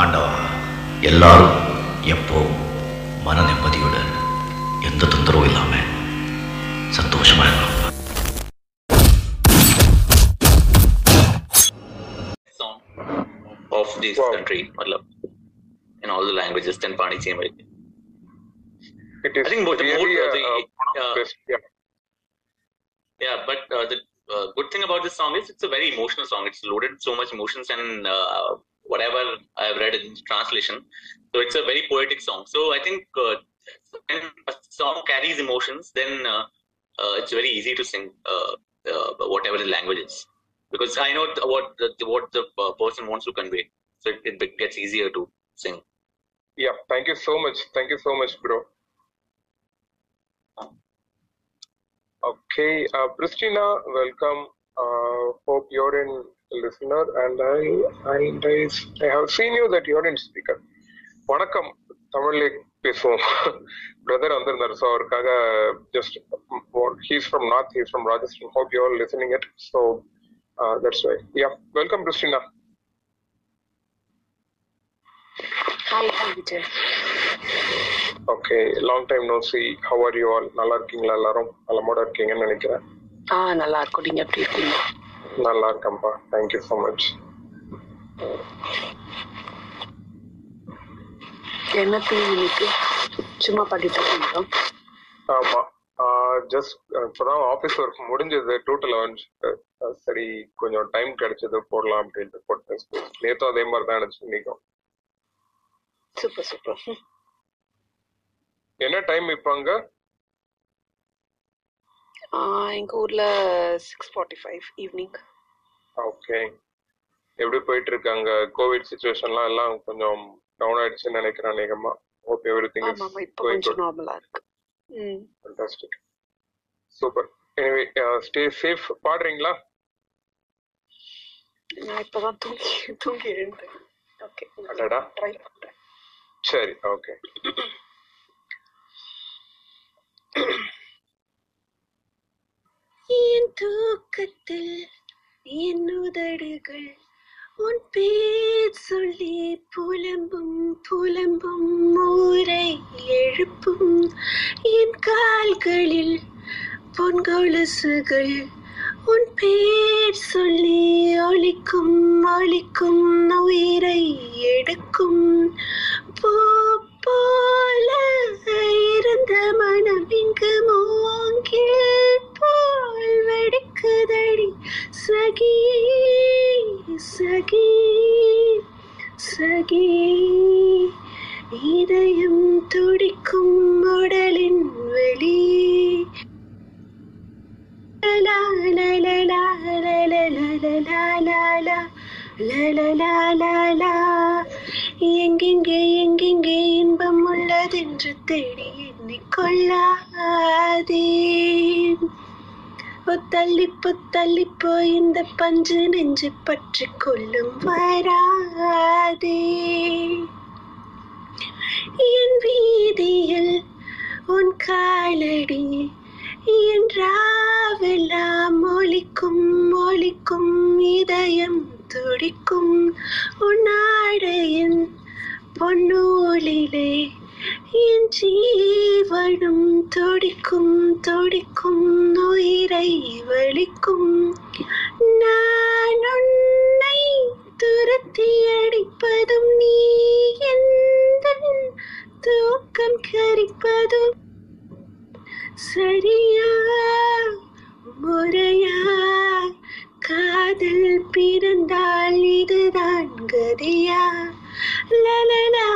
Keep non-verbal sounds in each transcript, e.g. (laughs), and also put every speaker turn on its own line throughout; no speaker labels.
ஆண்டவா எல்லாரும் எப்போ மன நிம்மதியோட எந்த தொந்தரவும் இல்லாம சந்தோஷமா இருக்கலாம்
song of this
Wow.
country, matlab, in all the languages, then Pani Chame.
It is
I think both the
really
mood,
a,
the-
a one of the
uh,
best. Yeah.
Yeah, but uh, the uh, good thing about this song is it's a very emotional song. It's loaded with so much emotions and uh, whatever I've read in translation. So it's a very poetic song. So I think uh, when a song carries emotions, then uh, uh, it's very easy to sing uh, uh, whatever the language is. Because I know what the, what the uh, person wants to convey. So it, it gets easier to sing.
Yeah. Thank you so much. Thank you so much, bro. Okay, Christina, welcome. Hope you're in listener, and I and I, I have seen you that you're in speaker. வணக்கம். தமிழ்ல பேசுவோம். Brother வந்திருந்தார் so அவருக்காக just he's from north he's from Rajasthan hope you are listening it so that's why yeah welcome Christina
hi hi Vijay
okay long time no see how are you all நல்லா இருக்கீங்களா எல்லாரும்? நலமோட இருக்கீங்கன்னு நினைக்கிறேன்.
ஆ நல்லா இருக்கும். நீங்க எப்படி இருக்கீங்க?
நல்லா இருக்கேன்ப்பா தேங்க்யூ ஸோ மச்
என்ன இன்னைக்கு? சும்மா பாடிட்டு இருக்கீங்களா?
ஆமா. ஜஸ்ட் இப்போதான் ஆஃபீஸ் ஒர்க் முடிஞ்சது. டூ டு லெவன் சரி கொஞ்சம் டைம் கிடைச்சது போடலாம் அப்படின்ட்டு போட்டேன். நேத்தும் அதே மாதிரி தான் நினைச்சு இன்னைக்கும்.
Super super.
என்ன டைம் இப்போ அங்க?
எங்க ஊர்ல six forty five evening
okay எப்படி போயிட்டு இருக்கு அங்க கோவிட் சுச்சுவேஷன்லாம் எல்லாம் கொஞ்சம் டவுன் ஆயிடுச்சுன்னு நினைக்கிறேன் அநேகமா. ஹோப் எவ்ரி திங்
இப்போ
கோயிங் குட்
நார்மலா இருக்கு. ம்.
Fantastic super anyway stay safe பாடுறீங்களா?
நான் இப்பதான் தூங்கி தூங்கி எழுந்தேன். ஓகே
அடடா.
ட்ரை பண்றேன்.
சரி ஓகே (coughs)
என் தூக்கத்தில் என் உதடுகள் உன் பேர் சொல்லி புலம்பும் புலம்பும் ஊரை எழுப்பும். என் கால்களில் பொன்கொலுசுகள் உன் பேர் சொல்லி ஒழிக்கும் ஒழிக்கும் உயிரை எடுக்கும். பூ போல இருந்த மனம் இங்கு மூங்கில். வெடிக்குதடி சகி சகி சகி இதயம் துடிக்கும் உடலின் வெளி எங்கெங்கே எங்கெங்கே இன்பம் உள்ளதென்று தேடி என்னை கொள்ளாதே புத்தள்ளி புத்தள்ளி போய் இந்த பஞ்சு நெஞ்சு பற்றி கொள்ளும் வராதே. என் வீதியில் உன் காலடி என்றாவெல்லாம் ஒலிக்கும் ஒலிக்கும் இதயம் துடிக்கும். உன் ஆடையின் பொன்னூலிலே என் ஜீவனும் துடிக்கும் துடிக்கும் உயிரை வலிக்கும். நான் உன்னை துரத்தி அடிப்பதும் நீ எந்த தூக்கம் கரிப்பதும். சரியா முறையா காதல் பிறந்தால் இதுதான் கதியா. லலலா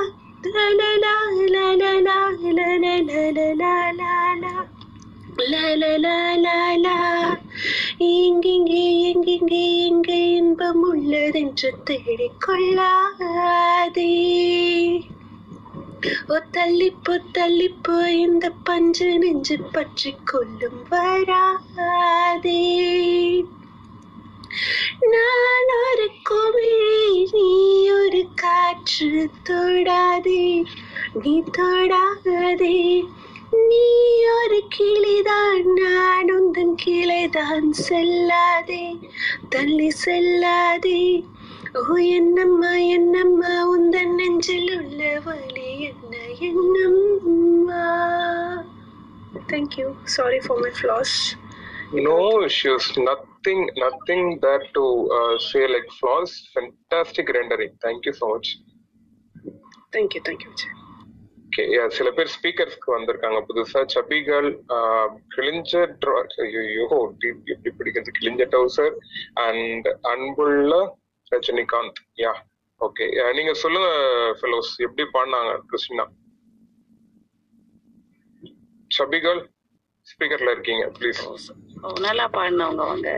எங்கெங்கே எங்கெங்கே எங்கே இன்பம் உள்ளதென்று தேடிக்கொள்ளாதே ஓ தள்ளிப்பு தள்ளிப்போ இந்த பஞ்சு நெஞ்சு பற்றி கொள்ளும் வராதே நான் ஒரு குமிழி நீ ஒரு காற்று தொடாதே நீ தொடாதே. நீ ஒரு கிளிதான் நான் உந்தன் கிளைதான் செல்லாதே தள்ளி செல்லாதே. ஓ என்னம்மா என்னம்மா உந்தன் நெஞ்சில் உள்ள வலி என்ன என்னம்மா? Thank you sorry for my
flaws issues நத் Nothing, nothing there to uh, say like flaws. Fantastic rendering. Thank you so much.
Thank you thank you Vijay
Okay, yeah, சில பேர் ஸ்பீக்கர்ஸ்க்கு வந்திருக்காங்க. புதுசா சபிகள் கிழிஞ்ச dra- ஐயோ எப்படி பிடிக்கிறது? கிழிஞ்ச டவுசர் அண்ட் அன்புள்ள ரஜினிகாந்த் யா ஓகே நீங்க சொல்லுங்க ஃபெலோஸ் எப்படி பாடினாங்க கிறிஸ்டினா? சபிகள் ஸ்பீக்கர்ல இருக்கீங்க ப்ளீஸ்
நல்லா பாடினவங்க அவங்க.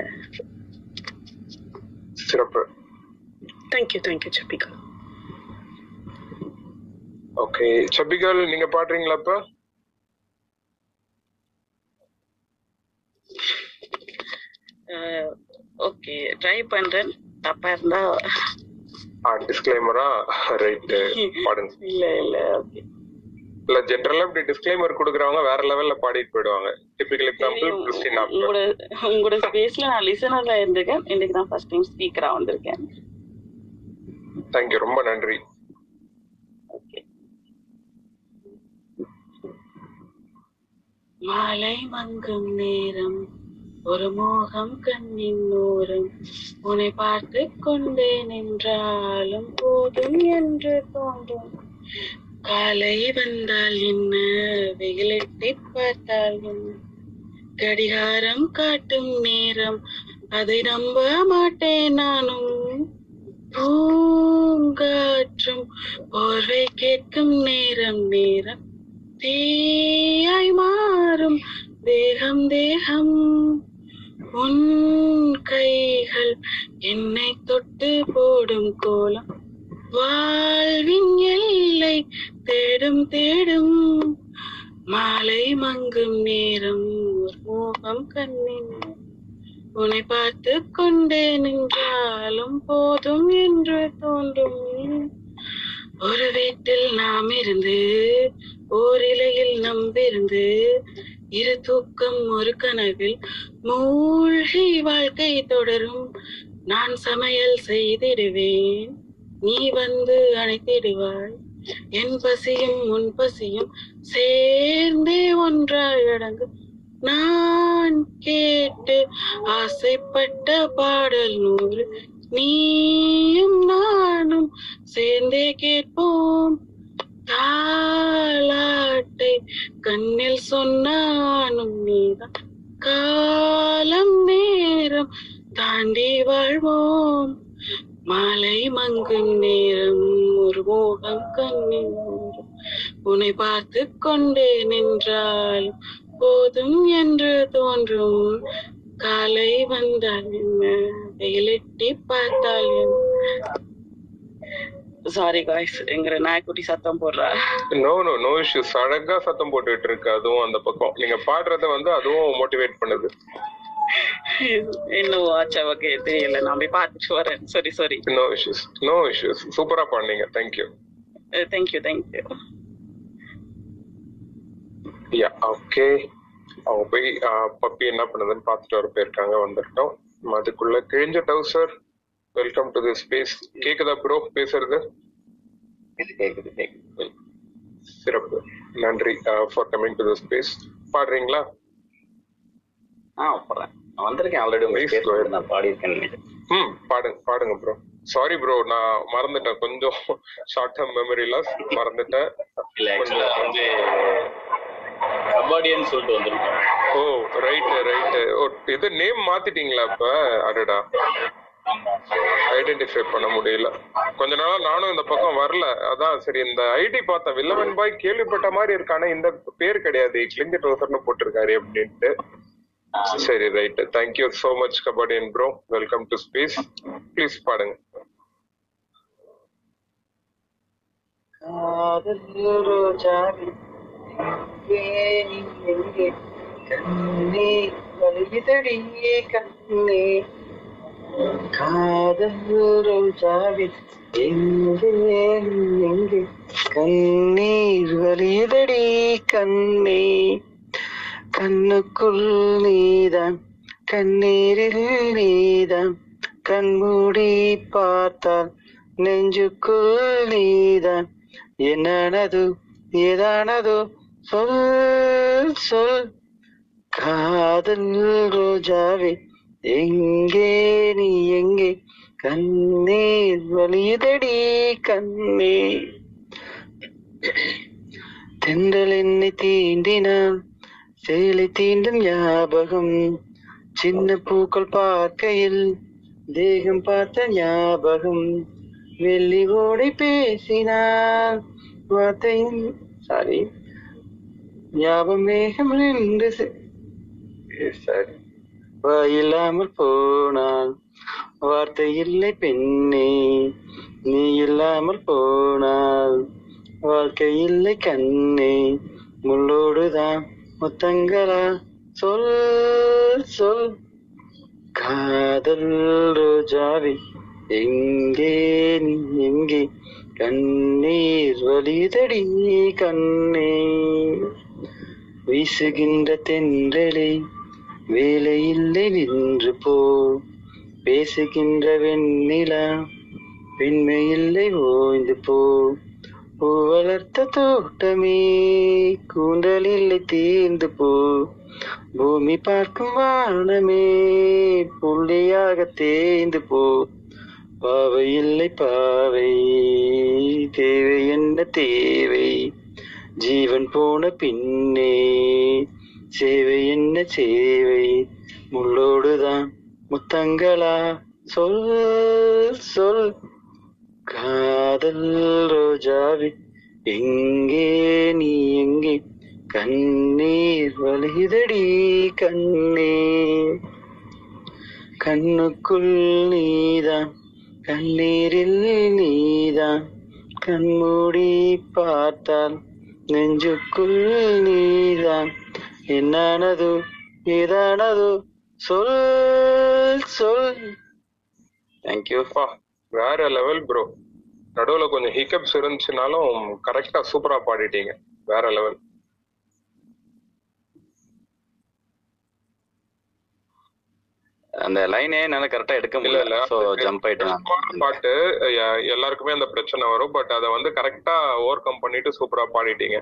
சிறப்பு.
Thank you
thank you Sabika okay சபிகள் நீங்க பாடுறீங்களா இப்ப?
ஓகே ட்ரை பண்றேன். தப்பா இருந்தா.
டிஸ்க்ளைமரா ரைட் (laughs) பாடுங்க.
இல்ல இல்ல ஓகே
இல்ல ஜென்ரலா இப்படி டிஸ்க்ளைமர் கொடுக்குறவங்க வேற லெவல்ல பாடிட்டு போயிடுவாங்க. டிபிக்கல் எக்ஸாம்பிள் கிறிஸ்டினா
உங்களோட உங்களோட ஸ்பேஸ்ல நான் லிசனர்ல இருந்திருக்கேன். இன்னைக்கு தான் ஃபர்ஸ்ட் டைம் ஸ்பீக்கரா வந்திருக்கேன்.
தேங்க்யூ ரொம்ப நன்றி.
மாலை மங்கும் நேரம் ஒரு மோகம் கண்ணின் ஓரம். உன்னை பார்த்து கொண்டே நின்றாலும் போதும் என்று தோன்றும். காலை வந்தால் என்ன வெயிலெட்டி பார்த்தால் என்ன கடிகாரம் காட்டும் நேரம் அதை நம்ப மாட்டேன் நானும். பூங்காற்றும் போர்வை கேட்கும் நேரம் நேரம் தீயாய் மாறும். தேகம் தேகம் உன் கைகள் என்னை தொட்டு போடும் கோலம். வாழ்வின் எல்லை தேடும் தேடும் மாலை மங்கும் நேரம் ஒரு மோகம் கண்ணின். உன்னை பார்த்து கொண்டே நின்றாலும் போதும் என்று தோன்றும். ஒரு வீட்டில் நாம் இருந்து ஓர் இலையில் நம்பிருந்து இரு தூக்கம் ஒரு கனவில் மூழ்கி வாழ்க்கை தொடரும். நான் சமையல் செய்திடுவேன். நீ வந்து அழைத்திடுவாய் என் பசியும் உன் பசியும் சேர்ந்தே ஒன்றாய் அடங்கும் நான் கேட்டு ஆசைப்பட்ட பாடல் நூறு நீயும் நானும் சேர்ந்தே கேட்போம். தாளாட்டை கண்ணில் சொன்னானும் நீதான். காலம் நேரம் தாண்டி வாழ்வோம். மாலை மங்கும் நேரம் ஒரு மோகம் கண்ணின் உன்னை பார்த்து கொண்டே நின்றால் போதும் என்று தோன்றும். காலை வந்தால் என்ன? வெயிலெட்டி பார்த்தால் என்ன? சாரி காய்ஸ் எங்கிற நாய்க்குட்டி சத்தம் போடுறா.
நோ நோ நோ இஷ்யூஸ் அழகா சத்தம் போட்டுட்டு இருக்கு. அதுவும் அந்த பக்கம். நீங்க பாடுறத வந்து அதுவும் மோட்டிவேட் பண்ணுது.
இன்னும் ஆச்சா ஓகே தெரியல. நான் போய் பார்த்துட்டு வரேன். Sorry sorry
no issues no issues சூப்பரா பாடுனீங்க
thank you
thank you thank you yeah okay அவங்க போய் பப்பி என்ன பண்ணுதுன்னு பார்த்துட்டு வர போயிருக்காங்க வந்துட்டோம். அதுக்குள்ள கிழிஞ்ச டவுசர் வெல்கம் டு தி ஸ்பேஸ் கேக்குதா ப்ரோ பேசுறது?
கேக்குது கேக்குது.
சிறப்பு. நன்றி for coming to the space பாடுறீங்களா?
ஆ வந்திருக்கேன் ஆல்ரெடி உங்க
ahead.
நான் பாடியிருக்கேன்னு நினைக்கிறேன்.
ம் பாடுங்க பாடுங்க ப்ரோ சாரி ப்ரோ நான் மறந்துட்டேன். கொஞ்சம் ஷார்ட் டேர்ம் மெமரி லாஸ் மறந்துட்டேன்.
இல்ல ஆக்சுவலா வந்து கபாடின்னு சொல்லிட்டு வந்திருக்கோம்.
ஓ ரைட் ரைட் ஓ இது நேம் மாத்திட்டீங்களா இப்ப அடடா. ஐடென்டிஃபை பண்ண முடியல. கொஞ்ச நாளா நானும் இந்த பக்கம் வரல. அதான் சரி இந்த ஐடி பார்த்தேன். வில்லவன் பாய் கேள்விப்பட்ட மாதிரி இருக்கானே இந்த பேர் கிடையாது. கிளிஞ்ச ட்ரோசர்னு போட்டிருக்காரு அப்படின்ட்டு. சரி right thank you so much கபாடியன் bro welcome to space please பாடுங்க
கண்ணே வலிதடியே கண்ணே. காதல் நீ எங்கே? கண்ணீர் வலிதடி கண்ணே. கண்ணுக்குள் நீதான் கண்ணீரில் நீதான் கண்மூடி பார்த்தால் நெஞ்சுக்குள் நீதான் என்னானது ஏதானதோ? சொல் சொல். காதல் ரோஜாவே எங்கே நீ எங்கே? கண்ணீர் வலியுதடி கண்ணே. தென்றல் என்னை தீண்டினான் செயலை தீண்டும் ஞாபகம். சின்ன பூக்கள் பார்க்கையில் தேகம் பார்த்த ஞாபகம். வெள்ளி ஓடை பேசினார் வார்த்தையும் சாரி ஞாபகம் மேகம் நின்று சாரி eh, வாயில்லாமல் போனான். வார்த்தை இல்லை பெண்ணே நீ இல்லாமல் போனால் வாழ்க்கை இல்லை கண்ணே முள்ளோடுதான் முத்தங்களா? சொல் சொல். காதல் ரோஜாவே எங்கே நீ எங்கே? கண்ணீர் வலிதடி கண்ணே. வீசுகின்ற தென்றலை வேலையில்லை நின்று போ. பேசுகின்ற வெண்ணிலா பெண்மை ஓய்ந்து போ. பூ வளர்த்த தோட்டமே கூந்தலில் தீர்ந்து போ. பூமி பார்க்கும் வானமே புள்ளியாக தேய்ந்து போ. பாவை இல்லை பாவை தேவை என்ன தேவை? ஜீவன் போன பின்னே சேவை என்ன சேவை? முள்ளோடுதான் முத்தங்களா? சொல் சொல். காதல் ரோஜாவி எங்கே நீ எங்கே? கண்ணீர் வலிதடி கண்ணே. கண்ணுக்குள் நீதான் கண்ணீரில் நீதான். கண்மூடி பார்த்தால் நெஞ்சுக்குள் நீதான். என்னானது ஏதானது? சொல் சொல். தேங்க்யூ
அப்பா வேற லெவல் ப்ரோ நடுவுல கொஞ்சம் ஹிக்கப்ஸ் இருந்துச்சுனாலும் கரெக்டா சூப்பரா பாடிட்டீங்க. வேற லெவல்
அந்த லைனே என்னால கரெக்டா எடுக்க முடியல. சோ ஜம்ப் ஆயிட்டேன்.
பாட்டு எல்லாருக்குமே அந்த பிரச்சனை வரும். பட் அதை வந்து கரெக்டா ஓவர் கம் பண்ணிட்டு சூப்பரா பாடிட்டீங்க.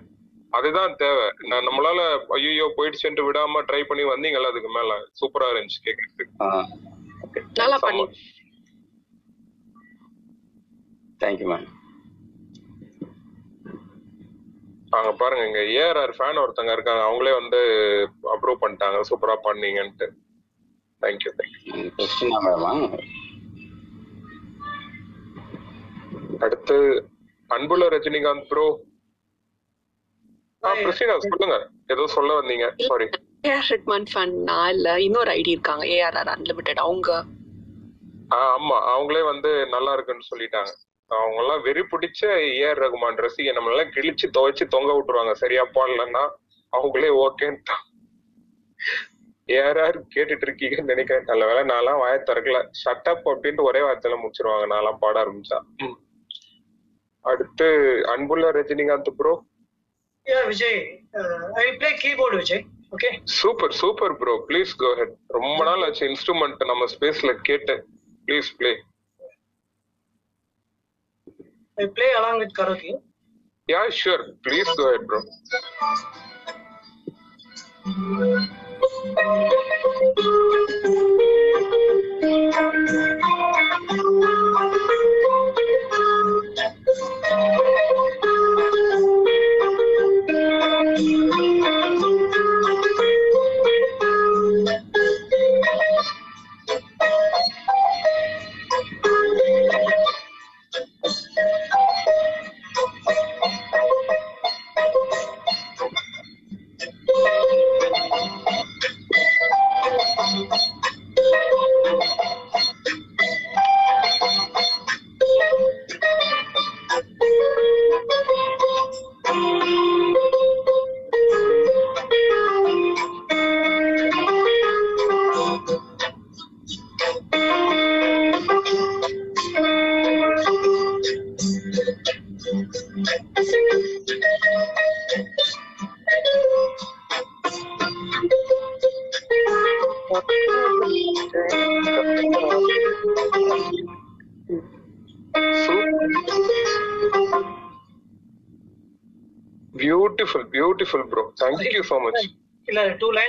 அதுதான் தேவை. நான் நம்மளால ஐயோ போயிடுச்சுன்ட்டு விடாம ட்ரை பண்ணி வந்தீங்கல்ல அதுக்கு மேல. சூப்பரா இருந்துச்சு கேக்குறதுக்கு.
நல்லா பண்ணி
தேங்க்யூ மேம்
அங்க பாருங்க இங்க ஏஆர்ஆர் ஃபேன் ஒருத்தங்க இருக்காங்க. அவங்களே வந்து அப்ரூவ் பண்ணிட்டாங்க. சூப்பரா பண்ணீங்கன்ட்டு. தேங்க்யூ தேங்க்யூ அடுத்து அன்புள்ள ரஜினிகாந்த் ப்ரோ பிரசீனா சொல்லுங்க. ஏதோ சொல்ல வந்தீங்க. சாரி
ஏஆர் ரெட்மான் ஃபேன் நான் இல்ல? இன்னொரு ஐடி இருக்காங்க. ஏஆர்ஆர் அன்லிமிட்டெட் அவங்க?
ஆ ஆமா. அவங்களே வந்து நல்லா இருக்குன்னு சொல்லிட்டாங்க. அவங்க எல்லாம் வெறி பிடிச்ச ஏஆர் ரகுமான் ரசிகை நம்ம எல்லாம் கிழிச்சு துவைச்சு தொங்க விட்டுருவாங்க. சரியா பாடலன்னா அவங்களே ஓகேன்னு ஏஆர் கேட்டுட்டு இருக்கீங்கன்னு நினைக்கிறேன். நல்ல வேலை நான்லாம் வாய திறக்கல. ஷட் அப் அப்படின்ட்டு ஒரே வார்த்தையில முடிச்சிருவாங்க. நான்லாம் பாட ஆரம்பிச்சா. அடுத்து அன்புள்ள Rajinikanth bro
Yeah, Vijay. Uh, I will play keyboard, Vijay. Okay.
Super super bro please go ahead ரொம்ப நாள் ஆச்சு இன்ஸ்ட்ருமெண்ட் நம்ம ஸ்பேஸ்ல கேட்டு. Please play
I play along with karaoke.
Yeah, sure. Please go ahead,
bro.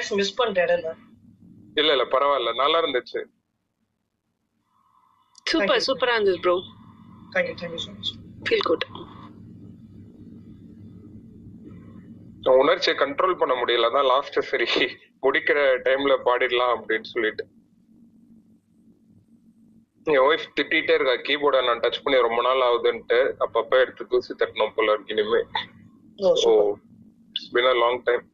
Two lines miss பண்ணிட்டேன் இடையில
இல்ல இல்ல பரவாயில்ல நல்லா இருந்துச்சு.
சூப்பர் சூப்பரா இருந்தது bro
thank you thank you
so much feel good
உணர்ச்சியை கண்ட்ரோல் பண்ண முடியல அதான் லாஸ்ட் சரி. முடிக்கிற டைம்ல பாடிடலாம் அப்படின்னு சொல்லிட்டு. என் ஒய்ஃப் திட்டிகிட்டே இருக்கா கீபோர்டை நான் டச் பண்ணி ரொம்ப நாள் ஆகுதுன்ட்டு அப்பப்ப எடுத்து தூசி தட்டணும் போல இருக்கு இனிமே. So been a long time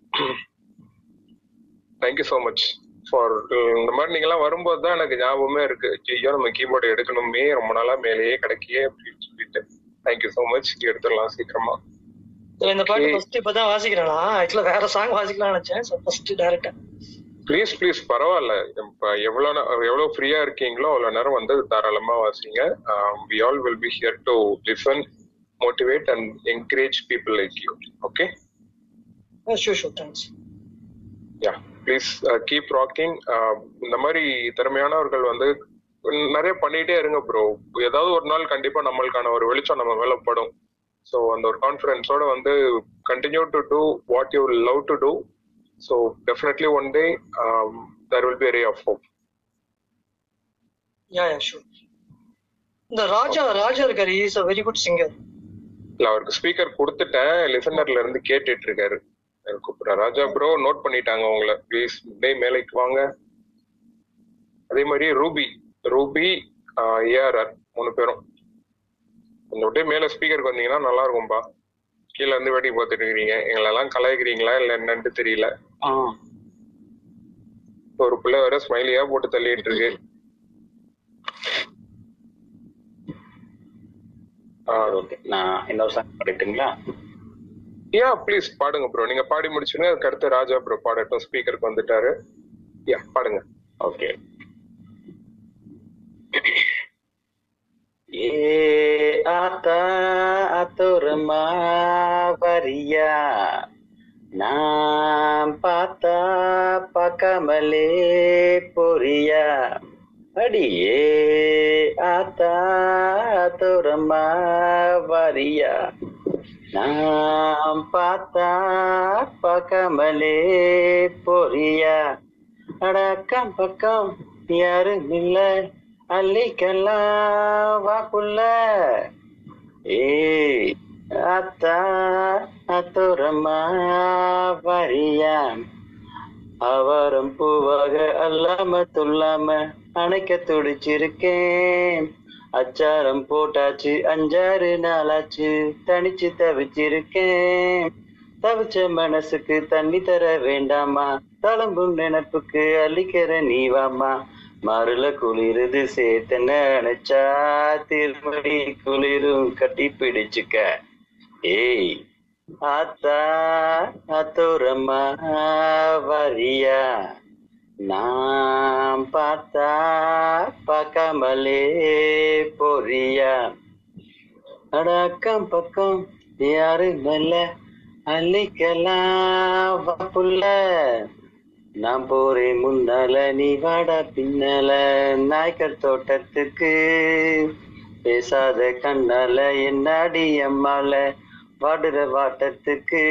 thank you so much for இந்த மாதிரி நீங்களாம் வரும்போது தான் எனக்கு ஞாபகமே இருக்கு. ஐயோ நம்ம கீபோர்டு எடுக்கணுமே ரொம்ப நாளா மேலேயே கிடைக்கியே அப்படின்னு சொல்லிட்டு. தேங்க்யூ ஸோ மச் எடுத்துடலாம் சீக்கிரமா.
இந்த பாட்டு. ஃபர்ஸ்ட் இப்பதான் வாசிக்கிறேனா? ஆக்சுவலா வேற சாங் வாசிக்கலாம்னு நினைச்சேன். ஃபர்ஸ்ட் டேரக்டா
ப்ளீஸ் ப்ளீஸ் பரவாயில்ல. இப்ப எவ்வளவு நே- எவ்வளவு ஃப்ரீயா இருக்கீங்களோ அவ்வளவு நேரம் வந்து தாராளமா வாசிங்க. We all will be here to listen motivate and encourage people like you okay
sure sure thanks
yeah please keep rocking இந்த மாதிரி திறமையானவர்கள் வந்து நிறைய பண்ணிட்டே இருங்க ப்ரோ ஏதாவது ஒரு நாள் கண்டிப்பா நம்மளுக்கான ஒரு வெளிச்சம் நம்ம மேல படும். ஸோ அந்த ஒரு கான்ஃபிடன்ஸோட வந்து continue to do what you love to do so definitely one day there will be ray of hope
yeah yeah sure இந்த ராஜா ராஜா இருக்காரு. Is a very good singer
இல்ல அவருக்கு ஸ்பீக்கர் கொடுத்துட்டேன். லிசனர்ல இருந்து கேட்டுட்டு இருக்காரு. எனக்கு கூப்பிடுறேன் ராஜா ப்ரோ நோட் பண்ணிட்டாங்க உங்களை. ப்ளீஸ் டே மேலைக்கு வாங்க. அதே மாதிரி ரூபி. ரூபி ஏஆர்ஆர் மூணு பேரும். கொஞ்சம் அப்படியே மேல ஸ்பீக்கருக்கு வந்தீங்கன்னா நல்லா இருக்கும்பா கீழே இருந்து வேடி பார்த்துட்டு இருக்கிறீங்க. எங்களெல்லாம் கலாய்க்கிறீங்களா இல்ல என்னன்ட்டு தெரியல. ஒரு பிள்ளை வேற ஸ்மைலியா போட்டு தள்ளிட்டு இருக்கு.
ஓகே. நான் இன்னொரு சாங் பாடிட்டுங்களா?
யா ப்ளீஸ் பாடுங்க ப்ரோ நீங்க பாடி முடிச்சுங்க அதுக்கு அடுத்து ராஜா ப்ரோ பாடட்டும். ஸ்பீக்கருக்கு வந்துட்டாரு. யா பாடுங்க.
ஓகே ஏ ஆத்தா அத்துரமா வரியா? நான் பார்த்தா பார்க்காமலே பொரியா அடியே ஆத்தா அத்துரமா வரியா? நாம் பார்த்தா பார்க்காமலே பொரியா அட பக்கம். யாரும் இல்ல. அள்ளிக்கலாம் வாக்குள்ள ஏ அத்தா அத்துரமா வரியா? அவரும் பூவாக அல்லாம துல்லாம அணைக்க துடிச்சிருக்கேன். அச்சாரம் போட்டாச்சு அஞ்சாறு நாளாச்சு. தனிச்சு தவிச்சிருக்கேன். தவிச்ச மனசுக்கு தண்ணி தர வேண்டாமா? தளம்பும் நினைப்புக்கு அள்ளிக்கிற நீவாமா? மருள குளிருது சேர்த்து நினைச்சா திருமடி குளிரும். கட்டி பிடிச்சுக்க. ஏய் ஆத்தா அத்தோரம்மா வரியா? நான் பார்த்தா பக்கமலே பொரியா அடக்கம் பக்கம் யாரும் இல்ல அள்ளிக்கலாம் வாப்புள்ள நான் போறேன் முன்னால நீ வாடா பின்னால. நாய்க்கர் தோட்டத்துக்கு பேசாத கண்ணால என்னாடி அம்மால. வாடுற வாட்டத்துக்கு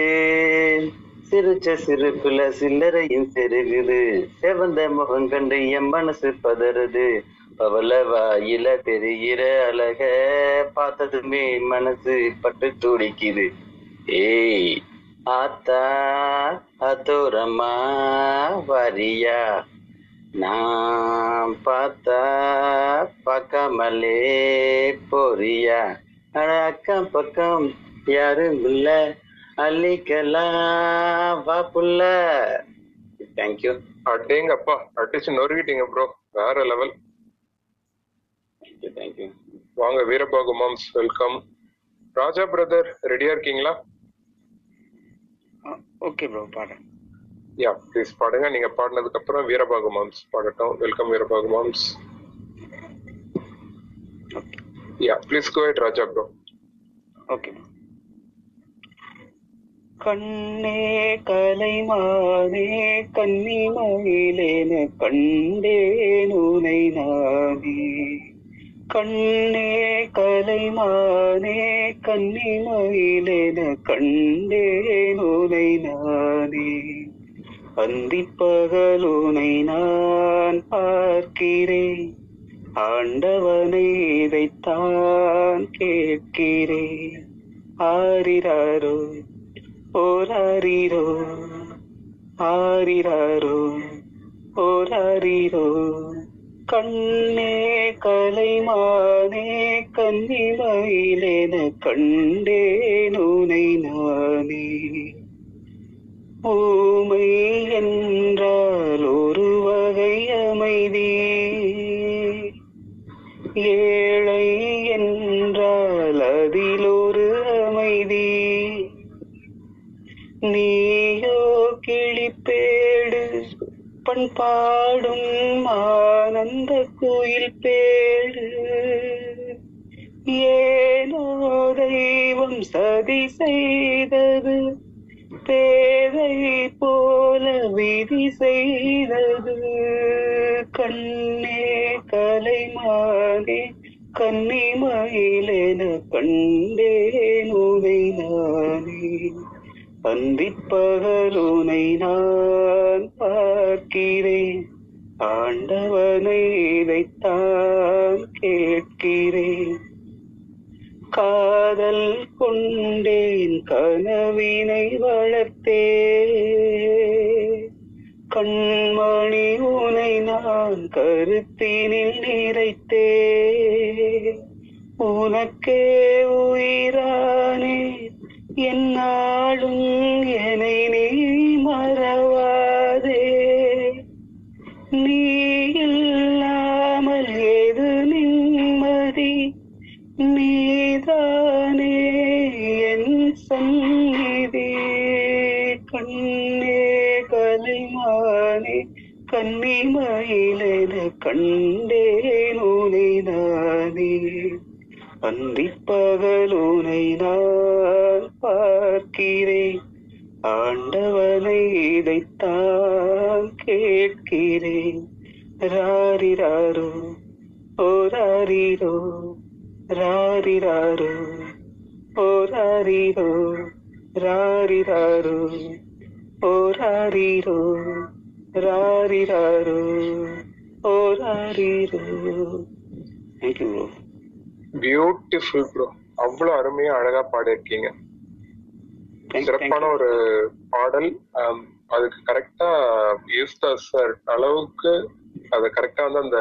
சிரிச்ச சிரிப்புல சில்லறையும் செருகுது. செவந்த முகம் கண்டு என் மனசு பதறுது. பவள வாயில தெரிகிற அழக பார்த்ததுமே மனசு பட்டு துடிக்குது. ஏய் ஆத்தா அதோரமா வரியா. நான் பார்த்தா பக்கமலே பொரியா அட அக்கம் பக்கம் யாரும் இல்ல. அள்ளிக்கலாம் வா புள்ள தேங்க்யூ
அடேங்கப்பா அடிச்சு நொறுக்கிட்டீங்க ப்ரோ வேற லெவல்
தேங்க்யூ
வாங்க வீரபாகு மாம்ஸ் வெல்கம் ராஜா பிரதர் ரெடியா இருக்கீங்களா?
ஓகே ப்ரோ பாடுறேன்.
யா ப்ளீஸ் பாடுங்க. நீங்க பாடினதுக்கு அப்புறம் வீரபாகு மாம்ஸ் பாடட்டும். Welcome Veerabahu moms
okay
yeah please go Raja bro
okay
கண்ணே கலைமானே கன்னிமயிலேன கண்டேன் உனை நானே கண்ணே கலைமானே கன்னிமயிலேன கண்டேன் உனை நானே அந்திப்பகலுனை நான் பார்க்கிறேன் ஆண்டவனை இதைத்தான் கேட்கிறேன். ஆரிராரோ ஓராரீரோ ஆரிராரோ ஓராரீரோ கண்ணே கலைமானே கன்னிமயிலேன கண்டேன் உனை நானே. ஊமை என்றால் ஒரு வகை அமைதி. ஏ நீயோ கிளிப்பேடு பண்பாடும் ஆனந்த கோயில் பேடு ஏனோ தெய்வம் சதி செய்தது தேவை போல விதி செய்தது. கண்ணே கலைமானே கன்னிமயிலென கண்டேன் உனை நானே. பந்திப்பகருனை நான் பார்க்கிறேன். ஆண்டவனை இதைத்தான் கேட்கிறேன். காதல் கொண்டேன் கனவினை வளர்த்தே கண்மணி உனை நான் கருத்தினில் நிறைத்தே உனக்கே உயிரானே என்னாலும் என்னை நீ மறவாதே. நீ இல்லாமல் ஏது நிம்மதி? நீதானே என் சந்நிதி. கண்ணே கலைமானே கன்னிமயிலென கண்டே உனை நானே நான் பார்க்கிறேன். ஆண்டவனை இதைத்தான் கேட்கிறேன். ராரிராரோ ஓராரிரோ ராரிராரோ ஓராரிரோ ராரிராரோ ஓராரிரோ ராரிராரோ ஓராரிரோ. Thank you
bro beautiful bro அவ்வளவு அருமையா அழகா பாடியிருக்கீங்க. சிறப்பான ஒரு பாடல். ஆம், அதுக்கு கரெக்டா யூஸ்தாஸ் சார் அளவுக்கு அதை கரெக்டா வந்து அந்த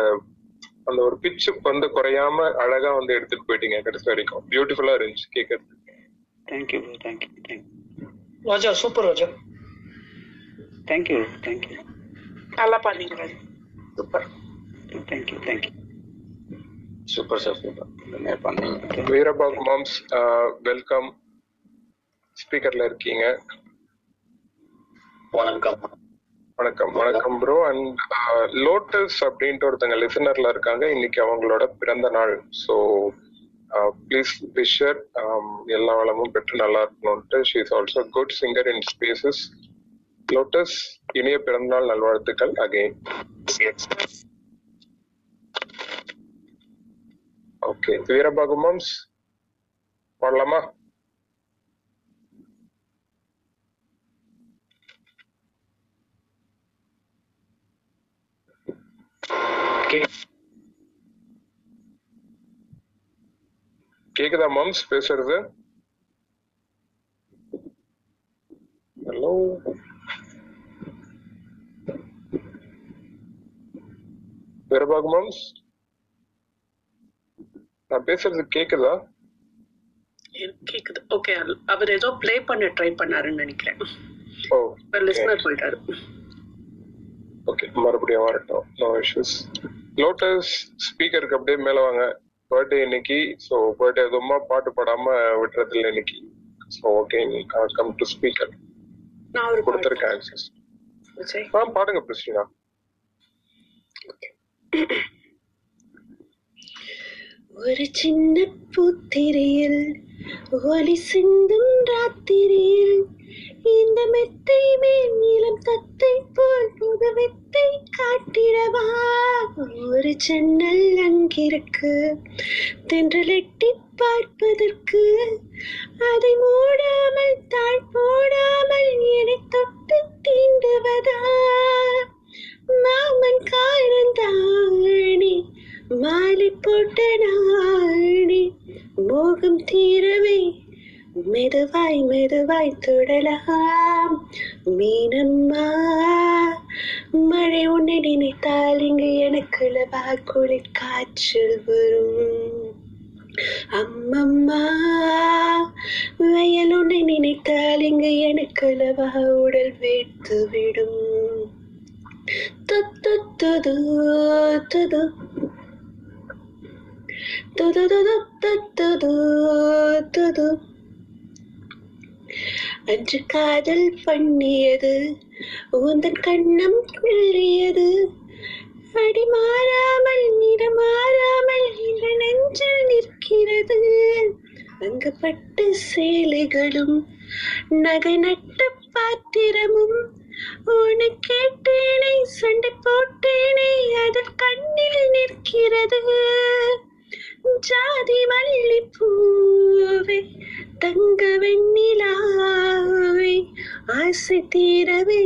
அந்த ஒரு பிச்சு வந்து குறையாம அழகா வந்து எடுத்துட்டு போயிட்டீங்க கடைசி வரைக்கும். பியூட்டிஃபுல்லா இருந்துச்சு கேட்கறது
thank you bro
thank you thank you
Raja super Raja.
Thank you thank you நல்லா பாடுறீங்க Raja. Super
thank you thank you super sir
super Veerabahu moms welcome ஸ்பீக்கர்ல இருக்கீங்க.
வணக்கம்.
வணக்கம். வணக்கம் ப்ரோ அண்ட் லோட்டஸ் அப்படின்ட்டு ஒருத்தங்க லிசனர்ல இருக்காங்க. இன்னைக்கு அவங்களோட பிறந்த நாள். ஸோ ப்ளீஸ் விஷர் எல்லா வளமும் பெற்று நல்லா இருக்கணும்ட்டு she is also good singer in spaces Lotus இனிய பிறந்தநாள் நல்வாழ்த்துக்கள் அகைன் ஓகே வீரபாகு மாம்ஸ் பாடலாமா கேக்குதா மாம்ஸ் பேசுறது? ஹலோ வீரபாகு மாம்ஸ் நான் பேசுறது கேக்குதா?
கேக்குது. ஓகே அவர் ஏதோ ப்ளே பண்ண ட்ரை பண்ணாருன்னு நினைக்கிறேன்.
ஓ
லிஸ்னர் போயிட்டாரு
ஓகே மறுபடியும் வரட்டும். நோ இஷ்யூஸ் லோட்டஸ் ஸ்பீக்கருக்கு அப்படியே மேல வாங்க. பர்த்டே இன்னைக்கு. ஸோ பர்த்டே எதுவுமா பாட்டு பாடாம விட்டுறது இல்லை இன்னைக்கு so okay come to speaker
நான்
கொடுத்துருக்கேன் ஆக்சஸ் ஆ பாடுங்க கிறிஸ்டினா
ஒரு சின்ன பூத்திரையில் ஒலி சிந்தும் ராத்திரியில் இந்த மெத்தை மேல் நீளம் தத்தை போல் புதுவித்தை காட்டிடவா? ஒரு ஜன்னல் அங்கிருக்கு தென்றலெட்டி பார்ப்பதற்கு அதை மூடாமல் தாழ் போடாமல் என்னை தொட்டு தீண்டுவதா? மாமன் காரந்தாணி மாலை போட்ட நாணி மோகம் தீரவே மெதுவாய் மெதுவாய் தொடலாம் மீனம்மா மழை உன்னை நினைத்தால் இங்கு எனக்கு லவா காய்ச்சல் வரும் அம்மம்மா வயல் உன்னை நினைத்தால் இங்கு எனக்கு லவா உடல் வேர்த்து விடும் துது துது துது துது துது துது துது அன்று காதல் பண்ணியது உந்தன் கண்ணம் கிள்ளியது. அடி மாறாமல் நிறம் மாறாமல் இந்த நெஞ்சில் நிற்கிறது. அங்கு பட்டு சேலைகளும் நகை நட்ட பாத்திரமும் உன்னை கேட்டேனே சண்டை போட்டேனே அதில் கண்ணில் நிற்கிறது. ஜாதி மல்லிப்பூவே தங்க வெண்ணிலாவே ஆசை தீரவே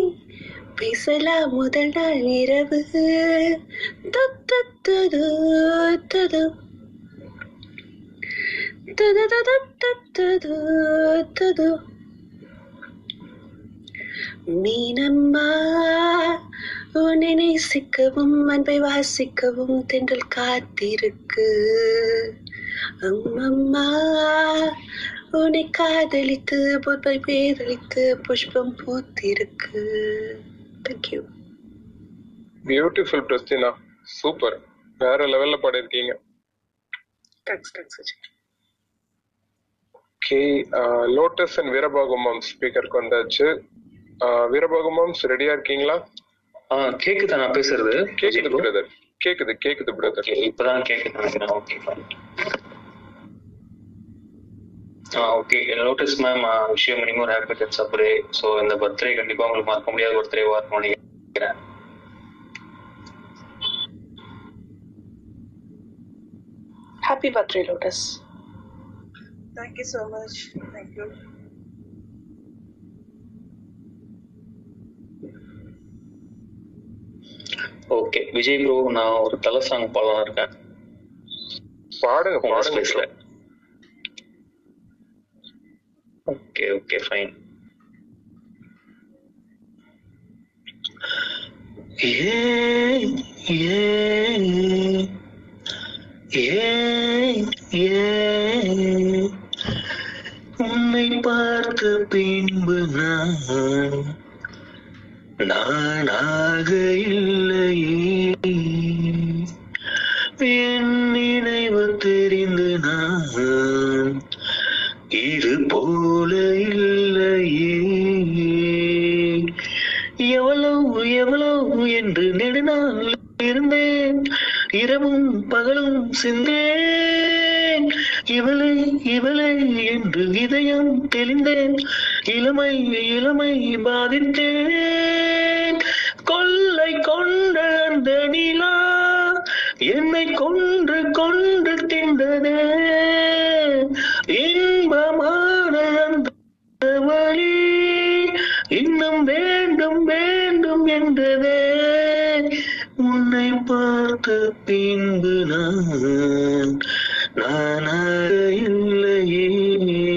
பேசலா முதல் நாள் இரவு தொத்து தது தொது தொது மீனம்மா உன்னை நேசிக்கவும் அன்பை வாசிக்கவும் தென்றல் காத்திருக்கு. அம்மம்மா உன்னை காதலித்து புட்பை பேதலித்து புஷ்பம் பூத்திருக்கு. தேங்க்யூ
பியூட்டிஃபுல் பிரஸ்டினா சூப்பர் வேற லெவல்ல பாடிருக்கீங்க
thanks thanks
okay Lotus and வீரபாகுமம் ஸ்பீக்கருக்கு வந்தாச்சு வீரபாகுமம்ஸ் ரெடியா இருக்கீங்களா?
கேக்குதா? நான் பேசுறது?
கேக்குது பிரதர் கேக்குது கேக்குது பிரதர்
இப்பதான் கேக்குது நினைக்கிறேன் ஓகே. ஆ ஓகே. லோட்டஸ் மேம் விஷயம் மினிமம் ஹாப்பி பர்த்டே அப்புறே ஸோ இந்த பர்த்டே கண்டிப்பா உங்களுக்கு மறக்க முடியாத பர்த்டேவா இருக்கும்னு நினைக்கிறேன்.
Happy birthday Lotus
Thank you so much. Thank you.
Okay Vijay bro நான் ஒரு தலை சாங் பாடலாம் இருக்கேன்.
பாடுங்க பாடுங்க
ஓகே ஓகே ஃபைன் ஏன் ஏன் உன்னை பார்த்த பின்பு நான் நானாக இல்லையே. என் நினைவு தெரிந்து நான் இது போல இல்லையே. எவ்வளவு எவ்வளவு என்று நெடுநாள் இருந்தேன். இரவும் பகலும் சிந்தேன். இவளை இவளை என்று இதயம் தெளிந்தேன். இளமை இளமை பாதித்தேன். கொள்ளை கொண்ட நிலா என்னை கொன்று கொன்று தின்றதே. இன்பமான அந்த வழி இன்னும் வேண்டும் வேண்டும் என்றதே. உன்னை பார்த்த பின்பு நான் நான் இல்லையே.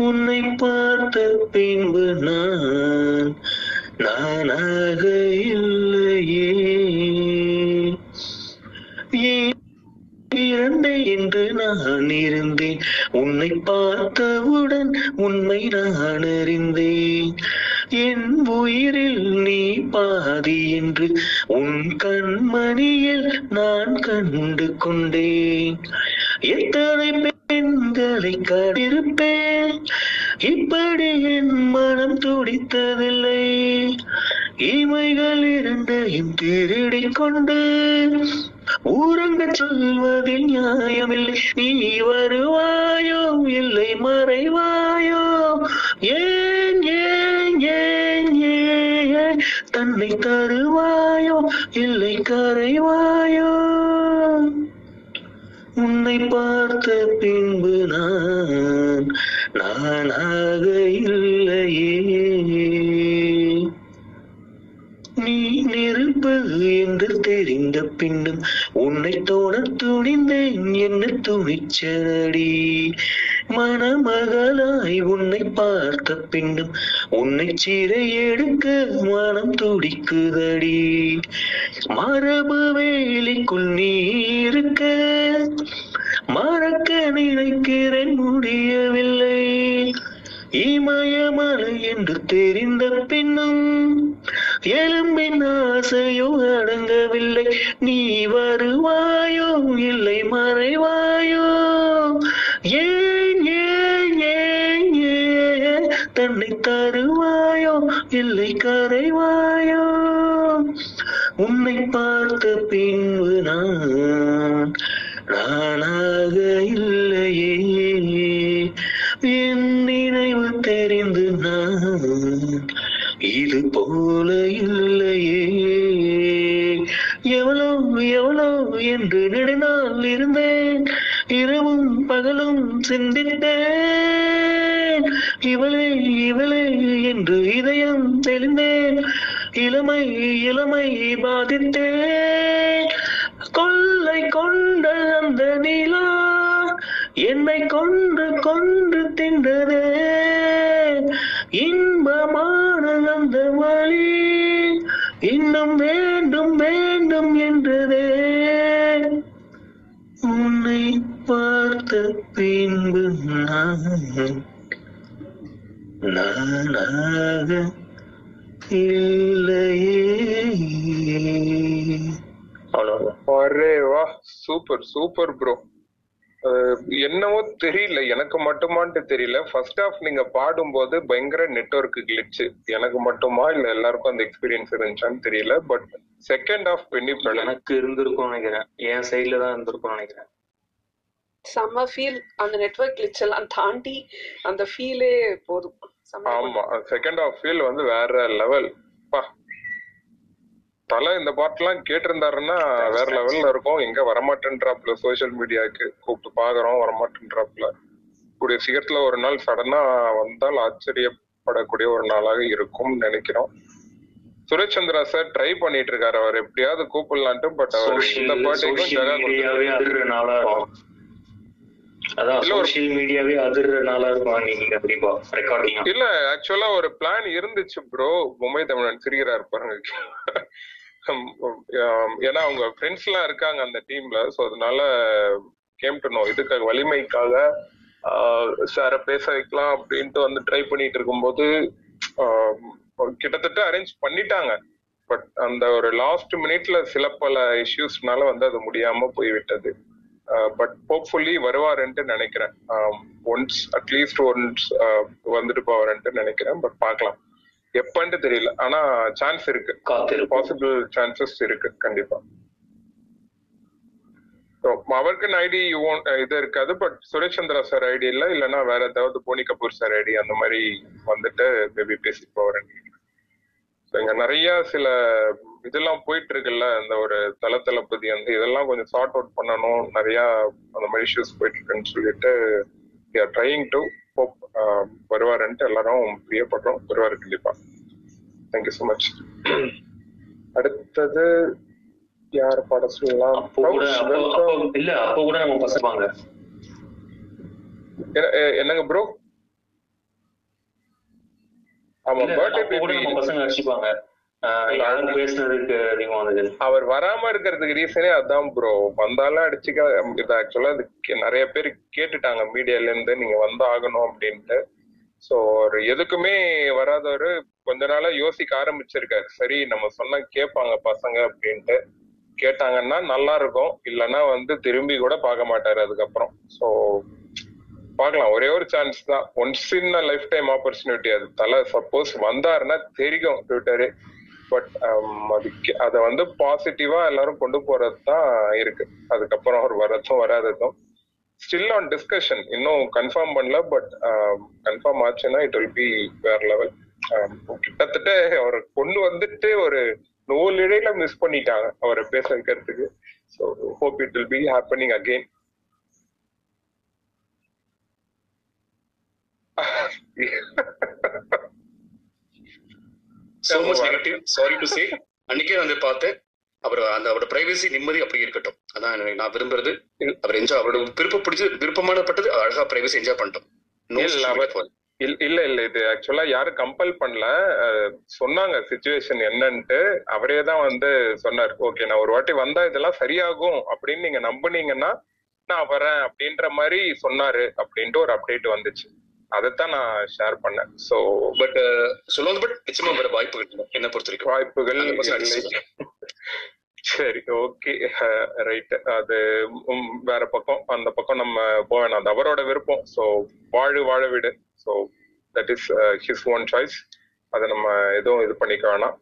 உன்னை பார்த்த பின்பு நான் நானாக இல்லையே. ஏன் என்று நான் இருந்தேன். உன்னை பார்த்தவுடன் உண்மை நான் அறிந்தேன். என் உயிரில் நீ பாதி என்று உன் கண்மணியில் நான் கண்டு கொண்டேன். எத்தனை பெண்களை கண்டிருப்பேன் இப்படி என் மனம் துடித்ததில்லை. இமைகள் இரண்டையும் திருடிக் கொண்டு ஊரங்க சொல்வதில் நியாயமில்லை. நீ வருவாயோ இல்லை மறைவாயோ? ஏன் ஏன் ஏன் ஏன் தன்னை தருவாயோ இல்லை கரைவாயோ? உன்னை பார்த்த பின்பு நான் நானாக இல்லையே. நீ நெருப்பது என்று தெரிந்த பின்னும் உன்னை தோண துணிந்தேன் என்ன துணிச்சடி மணமகளாய் உன்னை பார்த்த பின்னும் உன்னை சிறை எடுக்க மனம் துடிக்குதடி. மரபு வேலிக்குள் நீ இருக்க மறக்க நினைக்கிறேன் முடியவில்லை. இமயமலை என்று தெரிந்த பின்னும் எலும்பின் ஆசையோ அடங்கவில்லை. நீ வருவாயோ இல்லை மறைவாயோ தன்னை தருவாயோ? இல்லை கரைவாயோ? உன்னை பார்த்த பின்பு நான் நானாக இல்லையே. என் நினைவு தெரிந்து நான் இது போல இல்லையே. எவ்வளோ எவ்வளோ என்று நெடுநாள் இருந்தேன். இரவும் பகலும் சிந்தித்து இளமை இளமை பாதித்தேன் கொள்ளை கொண்ட அந்த நிலா என்னை கொன்று கொன்று தின்றதே இன்பமான அந்த வழி இன்னும் வேண்டும் வேண்டும் என்றதே உன்னை பார்த்த பின்பு நான் நானாக இல்லையே.
அரே வா சூப்பர் சூப்பர் ப்ரோ என்னவோ தெரியல எனக்கு மட்டுமான்ட்டு தெரியல. ஃபர்ஸ்ட் ஆஃப் நீங்க பாடும்போது பயங்கர நெட்வொர்க் கிளிச்சு எனக்கு மட்டுமா இல்ல எல்லாருக்கும் அந்த எக்ஸ்பீரியன்ஸ் இருந்துச்சான்னு தெரியல பட் செகண்ட் ஆஃப் வெண்ணி
எனக்கு இருந்திருக்கும்னு நினைக்கிறேன். என் சைடுல தான் இருந்திருக்கும்னு நினைக்கிறேன்.
செம்ம ஃபீல் அந்த நெட்வொர்க் கிளிச் எல்லாம் தாண்டி அந்த ஃபீலே போதும்.
ஆமா. செகண்ட் ஆஃப் ஃபீல் வந்து வேற லெவல் பா. தலை இந்த பாட்டெல்லாம் கேட்டிருந்தாருன்னா வேற லெவல்ல இருக்கும். எங்க வரமாட்டேன்றாப்ல சோஷியல் மீடியாவுக்கு கூப்பிட்டு பாக்குறோம் வரமாட்டேன்றாப்ல கூடிய சீக்கிரத்துல ஒரு நாள் சடனா வந்தால் ஆச்சரியப்படக்கூடிய ஒரு நாளாக இருக்கும் நினைக்கிறோம். சுரேஷ் சந்திரா சார் ட்ரை பண்ணிட்டு இருக்காரு. அவர் எப்படியாவது கூப்பிடலான்ட்டு பட் அவர் இந்த பாட்டுக்கும் ஜகா
மீடியாவே அதிர்ற நாளா இருக்கும் அதான்
இல்ல ஆக்சுவலா ஒரு பிளான் இருந்துச்சு ப்ரோ மும்பை தமிழன் சிரிக்கிறார் பாருங்க. ஏன்னா அவங்க ஃப்ரெண்ட்ஸ் எல்லாம் இருக்காங்க அந்த டீம்ல சோ அதனால கேம் டு நோ இதுக்காக வலிமைக்காக சார பேச வைக்கலாம் அப்படின்ட்டு வந்து ட்ரை பண்ணிட்டு இருக்கும்போது கிட்டத்தட்ட அரேஞ்ச் பண்ணிட்டாங்க. பட் அந்த ஒரு லாஸ்ட் மினிட்ல சில பல இஷ்யூஸ்னால வந்து அது முடியாம போய்விட்டது. பட் ஹோப்ஃபுல்லி வருவாருன்ட்டு நினைக்கிறேன். ஒன்ஸ் அட்லீஸ்ட் ஒன்ஸ் வந்துட்டு போவாருன்ட்டு நினைக்கிறேன். பட் பார்க்கலாம். எப்பன்ட்டு தெரியல. ஆனா சான்ஸ் இருக்கு. பாசிபிள் சான்சஸ் இருக்கு கண்டிப்பா. So, அவருக்குன்னு ஐடி இது இருக்காது. But Suresh Chandra sir ID இல்ல இல்லைன்னா வேற ஏதாவது போனி கபூர் சார் ஐடி அந்த மாதிரி வந்துட்டு மேபி பேசி போவாருன்னு So, இங்க நிறைய சில இதெல்லாம் போயிட்டு இருக்குல்ல இந்த ஒரு தல தளபதி வந்து இதெல்லாம் கொஞ்சம் சார்ட் அவுட் பண்ணணும் நிறைய அந்த மாதிரி இஷ்யூஸ் போயிட்டு இருக்குன்னு சொல்லிட்டு ட்ரைங் டு ஹோப் வருவாருன்ட்டு எல்லாரும் பிரியப்படுறோம் வருவாரு கண்டிப்பா. தேங்க்யூ ஸோ மச் அடுத்தது யார் பாட சொல்லலாம்
இல்ல அப்போ கூட நம்ம
எ- என்னங்க ப்ரோ ஆமா பர்த்டே
பசங்க அடிச்சுப்பாங்க யாரும் பேசுனதுக்கு
அவர் வராம இருக்கிறதுக்கு ரீசனே அதான் ப்ரோ வந்தாலும் அடிச்சுக்க இது ஆக்சுவலா கே- நிறைய பேர் கேட்டுட்டாங்க மீடியால இருந்து நீங்க வந்து ஆகணும் அப்படின்ட்டு. சோ ஒரு எதுக்குமே வராதவரு கொஞ்ச நாளா யோசிக்க ஆரம்பிச்சிருக்காரு. சரி நம்ம சொன்னா கேட்பாங்க பசங்க அப்படின்ட்டு. கேட்டாங்கன்னா நல்லா இருக்கும். இல்லைன்னா வந்து திரும்பி கூட பார்க்க மாட்டாரு அதுக்கப்புறம். சோ பார்க்கலாம். ஒரே ஒரு சான்ஸ் தான். Once in life time opportunity அது தலை சப்போஸ் வந்தாருன்னா தெரியும் ட்விட்டரு பட் um, அதுக்கு அதை வந்து பாசிட்டிவா எல்லாரும் கொண்டு போறது தான் இருக்கு. அதுக்கப்புறம் அவர் வரதும் வராததும். ஸ்டில் ஆன் டிஸ்கஷன் இன்னும் கன்ஃபார்ம் பண்ணல பட் கன்ஃபார்ம் um, ஆச்சுன்னா இட் வில் பி வேற லெவல் um, கிட்டத்தட்ட அவர் கொண்டு வந்துட்டு ஒரு நூல் இடையில மிஸ் பண்ணிட்டாங்க அவரை பேச வைக்கிறதுக்கு so hope it will be happening again
so much negative sorry to say அன்னைக்கே வந்து பார்த்தேன். அவர் அந்த அவரோட பிரைவசி நிம்மதி அப்படி இருக்கட்டும். அதான் நான் விரும்புறது. அவர் என்ஜாய் அவரோட விருப்பம் பிடிச்ச விருப்பமானப்பட்டது அழகா பிரைவசி என்ஜாய் பண்ணிட்டோம்.
இல்ல இல்ல இது ஆக்சுவலா யாரும் கம்பல் பண்ணல. சொன்னாங்க சுச்சுவேஷன் என்னன்ட்டு. அவரே தான் வந்து சொன்னார் ஓகே நான் ஒரு வாட்டி வந்தா இதெல்லாம் சரியாகும் அப்படின்னு நீங்க நம்புனீங்கன்னா நான் வரேன் அப்படின்ற மாதிரி சொன்னாரு அப்படின்ட்டு ஒரு அப்டேட் வந்துச்சு. அதைத்தான் நான் ஷேர் பண்ணேன். சோ
பட் சொல்லுவாங்க பட் நிச்சயமா வர வாய்ப்புகள் என்ன பொறுத்த வரைக்கும்
வாய்ப்புகள்
100%
இல்லை. சரி ஓகே ரைட் அது வேற பக்கம். அந்த பக்கம் நம்ம போக வேணாம். அது அவரோட விருப்பம். ஸோ வாழு வாழ விடு. So that is his own choice அதை நம்ம எதுவும் இது பண்ணிக்க வேணாம்.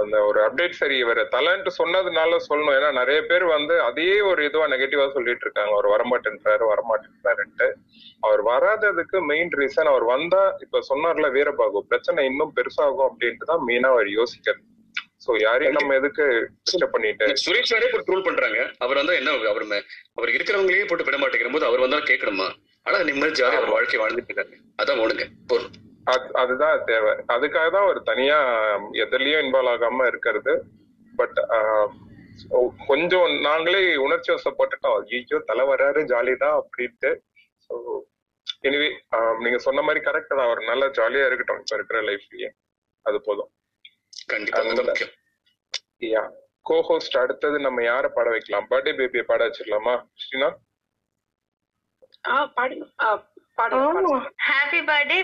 அந்த ஒரு அப்டேட் சரி இவர் தலன்ட்டு சொன்னதுனால சொல்லணும். ஏன்னா நிறைய பேர் வந்து அதே ஒரு இதுவா நெகட்டிவா சொல்லிட்டு இருக்காங்க. அவர் வரமாட்டேன்றாரு வரமாட்டேன்றாருன்ட்டு. அவர் வராததுக்கு மெயின் ரீசன் அவர் வந்தா இப்ப சொன்னார்ல வீரபாகு பிரச்சனை இன்னும் பெருசாகும் அப்படின்ட்டு தான் மெயினா அவர் யோசிக்கிறது. சோ யாரையும் நம்ம எதுக்கு டிஸ்டர்ப் பண்ணிட்டு
சுரேஷ் சாரே போட்டு ட்ரோல் பண்றாங்க. அவர் வந்தா என்ன அவர் அவர் இருக்கிறவங்களையே போட்டு விட மாட்டேங்கிற போது அவர் வந்தா கேட்கணுமா? ஆனா நிம்மதி ஜாலியா அவர் வாழ்க்கை வாழ்ந்துட்டு இருக்காரு. அதான் ஒண்ணுங்க
அது- அதுதான் தேவை. அதுக்காக தான் ஒரு தனியா எதுலயும் இன்வால்வ் ஆகாம இருக்கிறது. பட் கொஞ்சம் நாங்களே உணர்ச்சி வசப்பட்டுட்டோம் ஐயோ தலை வராரு ஜாலி தான் அப்படின்ட்டு. ஸோ எனிவே நீங்க சொன்ன மாதிரி கரெக்ட் தான். அவர் நல்லா ஜாலியா இருக்கட்டும் இப்ப இருக்கிற லைஃப்லயே அது போதும்.
கண்டிப்பா
யா கோ ஹோஸ்ட் அடுத்தது நம்ம யாரை பாட வைக்கலாம்? பர்த்டே பேபியை பாட வச்சிடலாமா ஸ்ரீனா
பாடுங்க.
ஹாப்பி பர்த்டே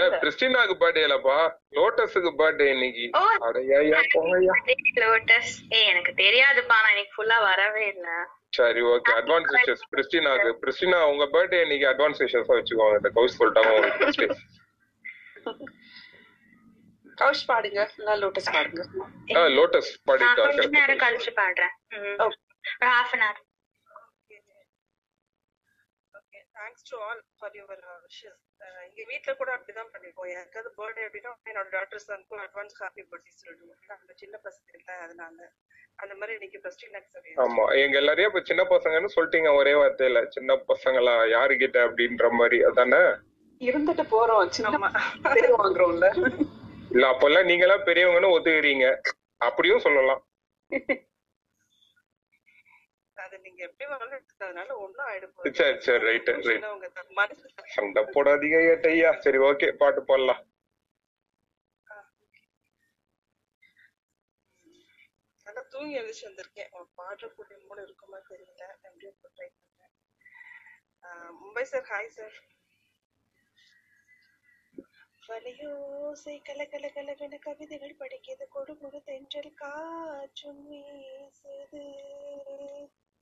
ஏய், கிறிஸ்டினாக்கு பர்த்டே இல்லப்பா. லோட்டஸுக்கு பர்த்டே இன்னைக்கு.
லோட்டஸ் ஏ எனக்கு தெரியாதுப்பா. நான் இன்னைக்கு ஃபுல்லா வரவே இல்ல.
சரி ஓகே அட்வான்ஸ் விஷஸ் கிறிஸ்டினாக்கு கிறிஸ்டினா உங்க பர்த்டே இன்னைக்கு அட்வான்ஸ் விஷஸா வச்சுக்கோங்க. இந்த கவுஸ் சொல்லிட்டாங்க உங்களுக்கு
பாடுங்க. லோட்டஸ் பாடுங்க.
லோட்டஸ் பாடிட்டு
கழிச்சு பாடுறேன். Half an hour
thanks to all for your wishes எங்க வீட்ல கூட அப்படிதான் பண்ணிருக்கோம். யாருக்காவது பர்த்டே அப்படின்னா என்னோட டாக்டர் சனுக்கும் அட்வான்ஸ் ஹாப்பி பர்த்டே சொல்லிடுவோம் ஏன்னா அந்த சின்ன பசங்க இல்ல அதனால. அந்த மாதிரி இன்னைக்கு சொல்லி
ஆமா எங்க எல்லாரையும் இப்ப சின்ன பசங்கன்னு சொல்லிட்டீங்க. ஒரே வார்த்தையில சின்ன பசங்களா யாருகிட்ட அப்படின்ற மாதிரி. அதானே?
இருந்துட்டு போறோம். சின்ன பேர் வாங்குறோம்ல.
இல்ல அப்பெல்லாம் நீங்க எல்லாம் பெரியவங்கன்னு ஒத்துக்கிறீங்க. அப்படியும் சொல்லலாம். (laughs)
அது நீங்க எப்படி எடுத்துக்கிறதுனால ஒண்ணும் ஆயிடும்
சரி சரி ரைட் ரைட் சண்டை போடாதீங்க ஏட்டையா சரி ஓகே பாட்டு போடலாம்.
நல்லா தூங்கி எழுதிச்சு வந்திருக்கேன். உன் பாடுறக்கூடிய மூடு இருக்குமா தெரியல. எப்படியோ ட்ரை பண்றேன். மும்பை சார் ஹாய் சார் வலையோசை கல கல கலவென கவிதைகள் படிக்கிறது. கொடு கொடு தென்றல் காற்றும் வீசுது.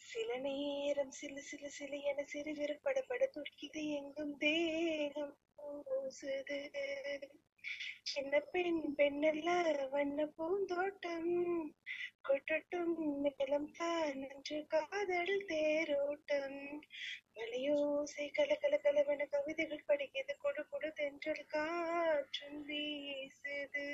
சில நேரம் சிலு சிலு சிலு என சிறு விருப்பட பட துடிக்குது எங்கும் தேகம் பூசுது. சின்ன பெண் பெண்ணல்ல வண்ண பூந்தோட்டம் கொட்டட்டும் நிலம் தான் நன்று காதல் தேரோட்டம். வலையோசை கல கல கலவென கவிதைகள் படிக்கிறது கொடு கொடு தென்றல் காற்றும் வீசுது.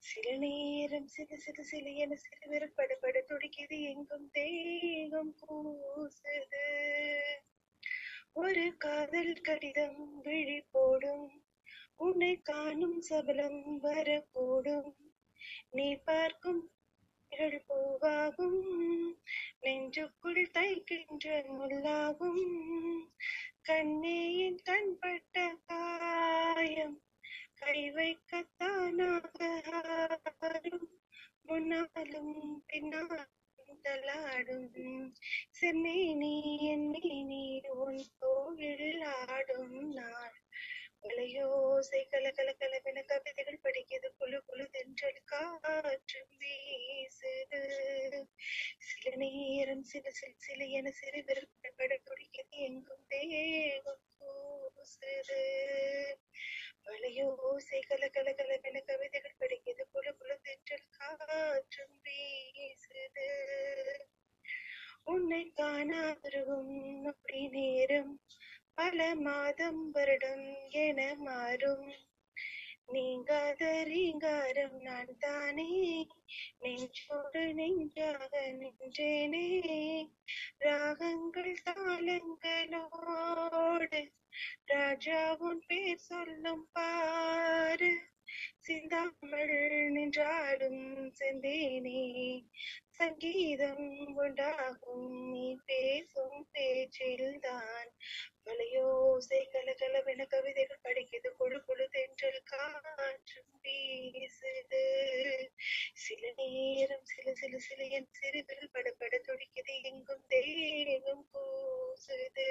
சில நேரம் சிறு சிறு சிறு என சிறுவர் படபட துடிக்குது எங்கும் தே தேகம் பூசுது. ஒரு காதல் கடிதம் விழி போடும். உன்னை காணும் சபலம் வரக்கூடும். நீ பார்க்கும் பூவாகும். நெஞ்சுக்குள் தைக்கின்ற முள்ளாகும். கண்ணே கண்பட்ட காயம். கை வைக்கத்தானாக முன்னாலும் பின்னாலும் கூந்தலாடும் செம்மேனி என்னை நீர் உன் தோழில் ஆடும் நாள். மலையோசை கல கல கலவென கவிதைகள் படிக்கிறது. குழு குழு தென்றல் காற்று வீசுது. சில நேரம் சில சில சில என சிறு விருப்பப்பட துடிக்கிறது. எங்கும் தேகம் பழைய ஓசை கல கல கலவென கவிதைகள் படிக்கிறது குழு குழு தென்றல் காற்றும் வீசுது. உன்னை காணாதருகும் அப்படி நேரம்.
பல மாதம் வருடம் என மாறும். நீங்காத ரீங்காரம் நான் தானே நெஞ்சோடு நெஞ்சாக நின்றேனே. ராகங்கள் தாளங்களோடு ராஜாவும் பேர் சொல்லும் பாரு சிந்தாமல் நின்றாடும் செந்தேனே. சங்கீதம் உண்டாகும் நீ பேசும் பேச்சில்தான் மலையோசை கலகலவென கவிதைகள் படிக்குது. குழு கொழு தென்றல் காற்று வீசுது. சில நேரம் சில சில சில என் சிறுவில் பட துடிக்குது. எங்கும் தேகம் பூசுது.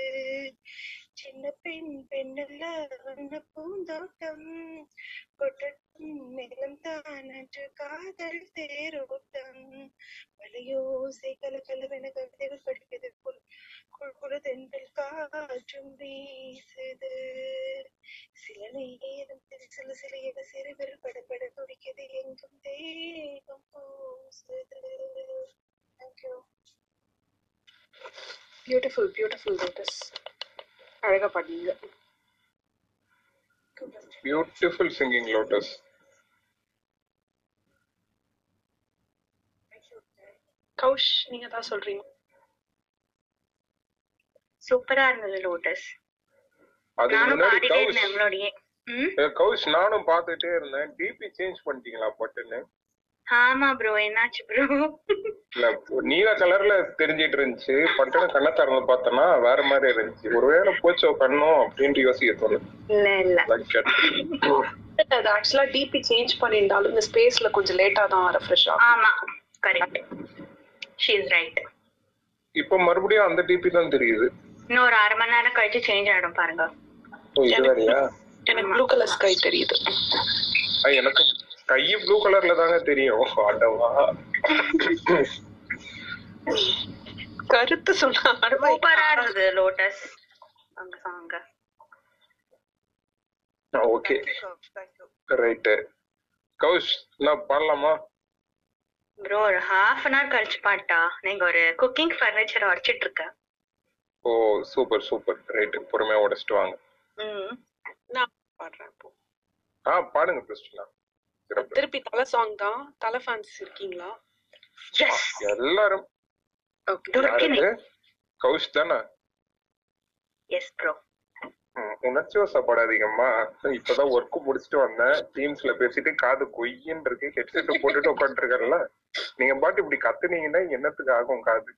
சின்ன பெண் பெண்ணல்ல வண்ண பூந்தோட்டம். கொட்ட மேலும் தான் அன்று காதல் தேரோட்டம். மலையோசை கலகலவென கவிதைகள் படிக்கிறது குழு குழு குழு தென்றல் காற்றும் வீசுது. சில நேரம் சில சில சில என சிறுவில் படபட துடிக்குது எங்கும் தேகம் பூசுது.
Thank you beautiful beautiful Lotus அழகா பாடுங்க
பியூட்டிஃபுல் சிங்கிங் லோட்டஸ்
கௌஷ் நீங்க தான் சொல்றீங்க.
சூப்பரா இருந்தது லோட்டஸ் நானும்
முன்னாடி
பாடிட்டே இருந்தேன் உங்களோடயே
கௌஷ் நானும் பார்த்துட்டே இருந்தேன். டிபி சேஞ்ச் பண்ணிட்டீங்களா பட்டுன்னு?
ஆமா ப்ரோ என்னாச்சு ப்ரோ
இல்ல நீல கலர்ல தெரிஞ்சிட்டு இருந்துச்சு. பட்டுன்னு கண்ணை திறந்து பார்த்தோன்னா வேற மாதிரி இருந்துச்சு. ஒருவேளை போச்சோ கண்ணும் அப்படின்ட்டு யோசிக்க தோணுது
இல்ல இல்ல.
அது ஆக்சுவலா டிபி சேஞ்ச் பண்ணிருந்தாலும் இந்த ஸ்பேஸ்ல கொஞ்சம் லேட்டா தான் ரெஃப்ரெஷ் ஆகும்.
ஆமா கரெக்ட் ஷீ இஸ் ரைட்
இப்ப மறுபடியும் அந்த டிபி தான் தெரியுது.
இன்னும் ஒரு அரை மணி நேரம் கழிச்சு சேஞ்ச் ஆயிடும் பாருங்க.
ஓ இது வேறயா?
எனக்கு ப்ளூ கலர் ஸ்கை தெரியுது.
எனக்கு கை ப்ளூ கலர்ல தாங்க தெரியும். ஆடவா
கருத்து சொன்னா
சூப்பரா இருந்தது லோட்டஸ் அங்க சாங்க
ஓகே ரைட்டு கௌஷ் நான் பாடலாமா?
ப்ரோ ஒரு ஹாஃப் அன் ஹவர் கழிச்சு பாட்டா? நீங்க ஒரு குக்கிங் ஃபர்னிச்சர் உடச்சிட்டு இருக்கேன்
ஓ சூப்பர் சூப்பர் ரைட்டு பொறுமையா உடைச்சிட்டு வாங்க.
ம்.
நான் பாடுறேன் இப்போ
ஆ பாடுங்க சிறப்பு
திருப்பி தலை சாங் தான்? தலை ஃபேன்ஸ் இருக்கீங்களா?
எல்லாரும். கௌஷ் தானே?
எஸ் ப்ரோ
உணர்ச்சி வசப்படாதீங்கம்மா. இப்பதான் ஒர்க் முடிச்சுட்டு வந்தேன். டீம்ஸ்ல பேசிட்டு காது கொய்யின்னு இருக்கு. ஹெட்செட் போட்டுட்டு உட்காந்துருக்கல நீங்க பாட்டு இப்படி கத்துனீங்கன்னா என்னத்துக்கு ஆகும் காது?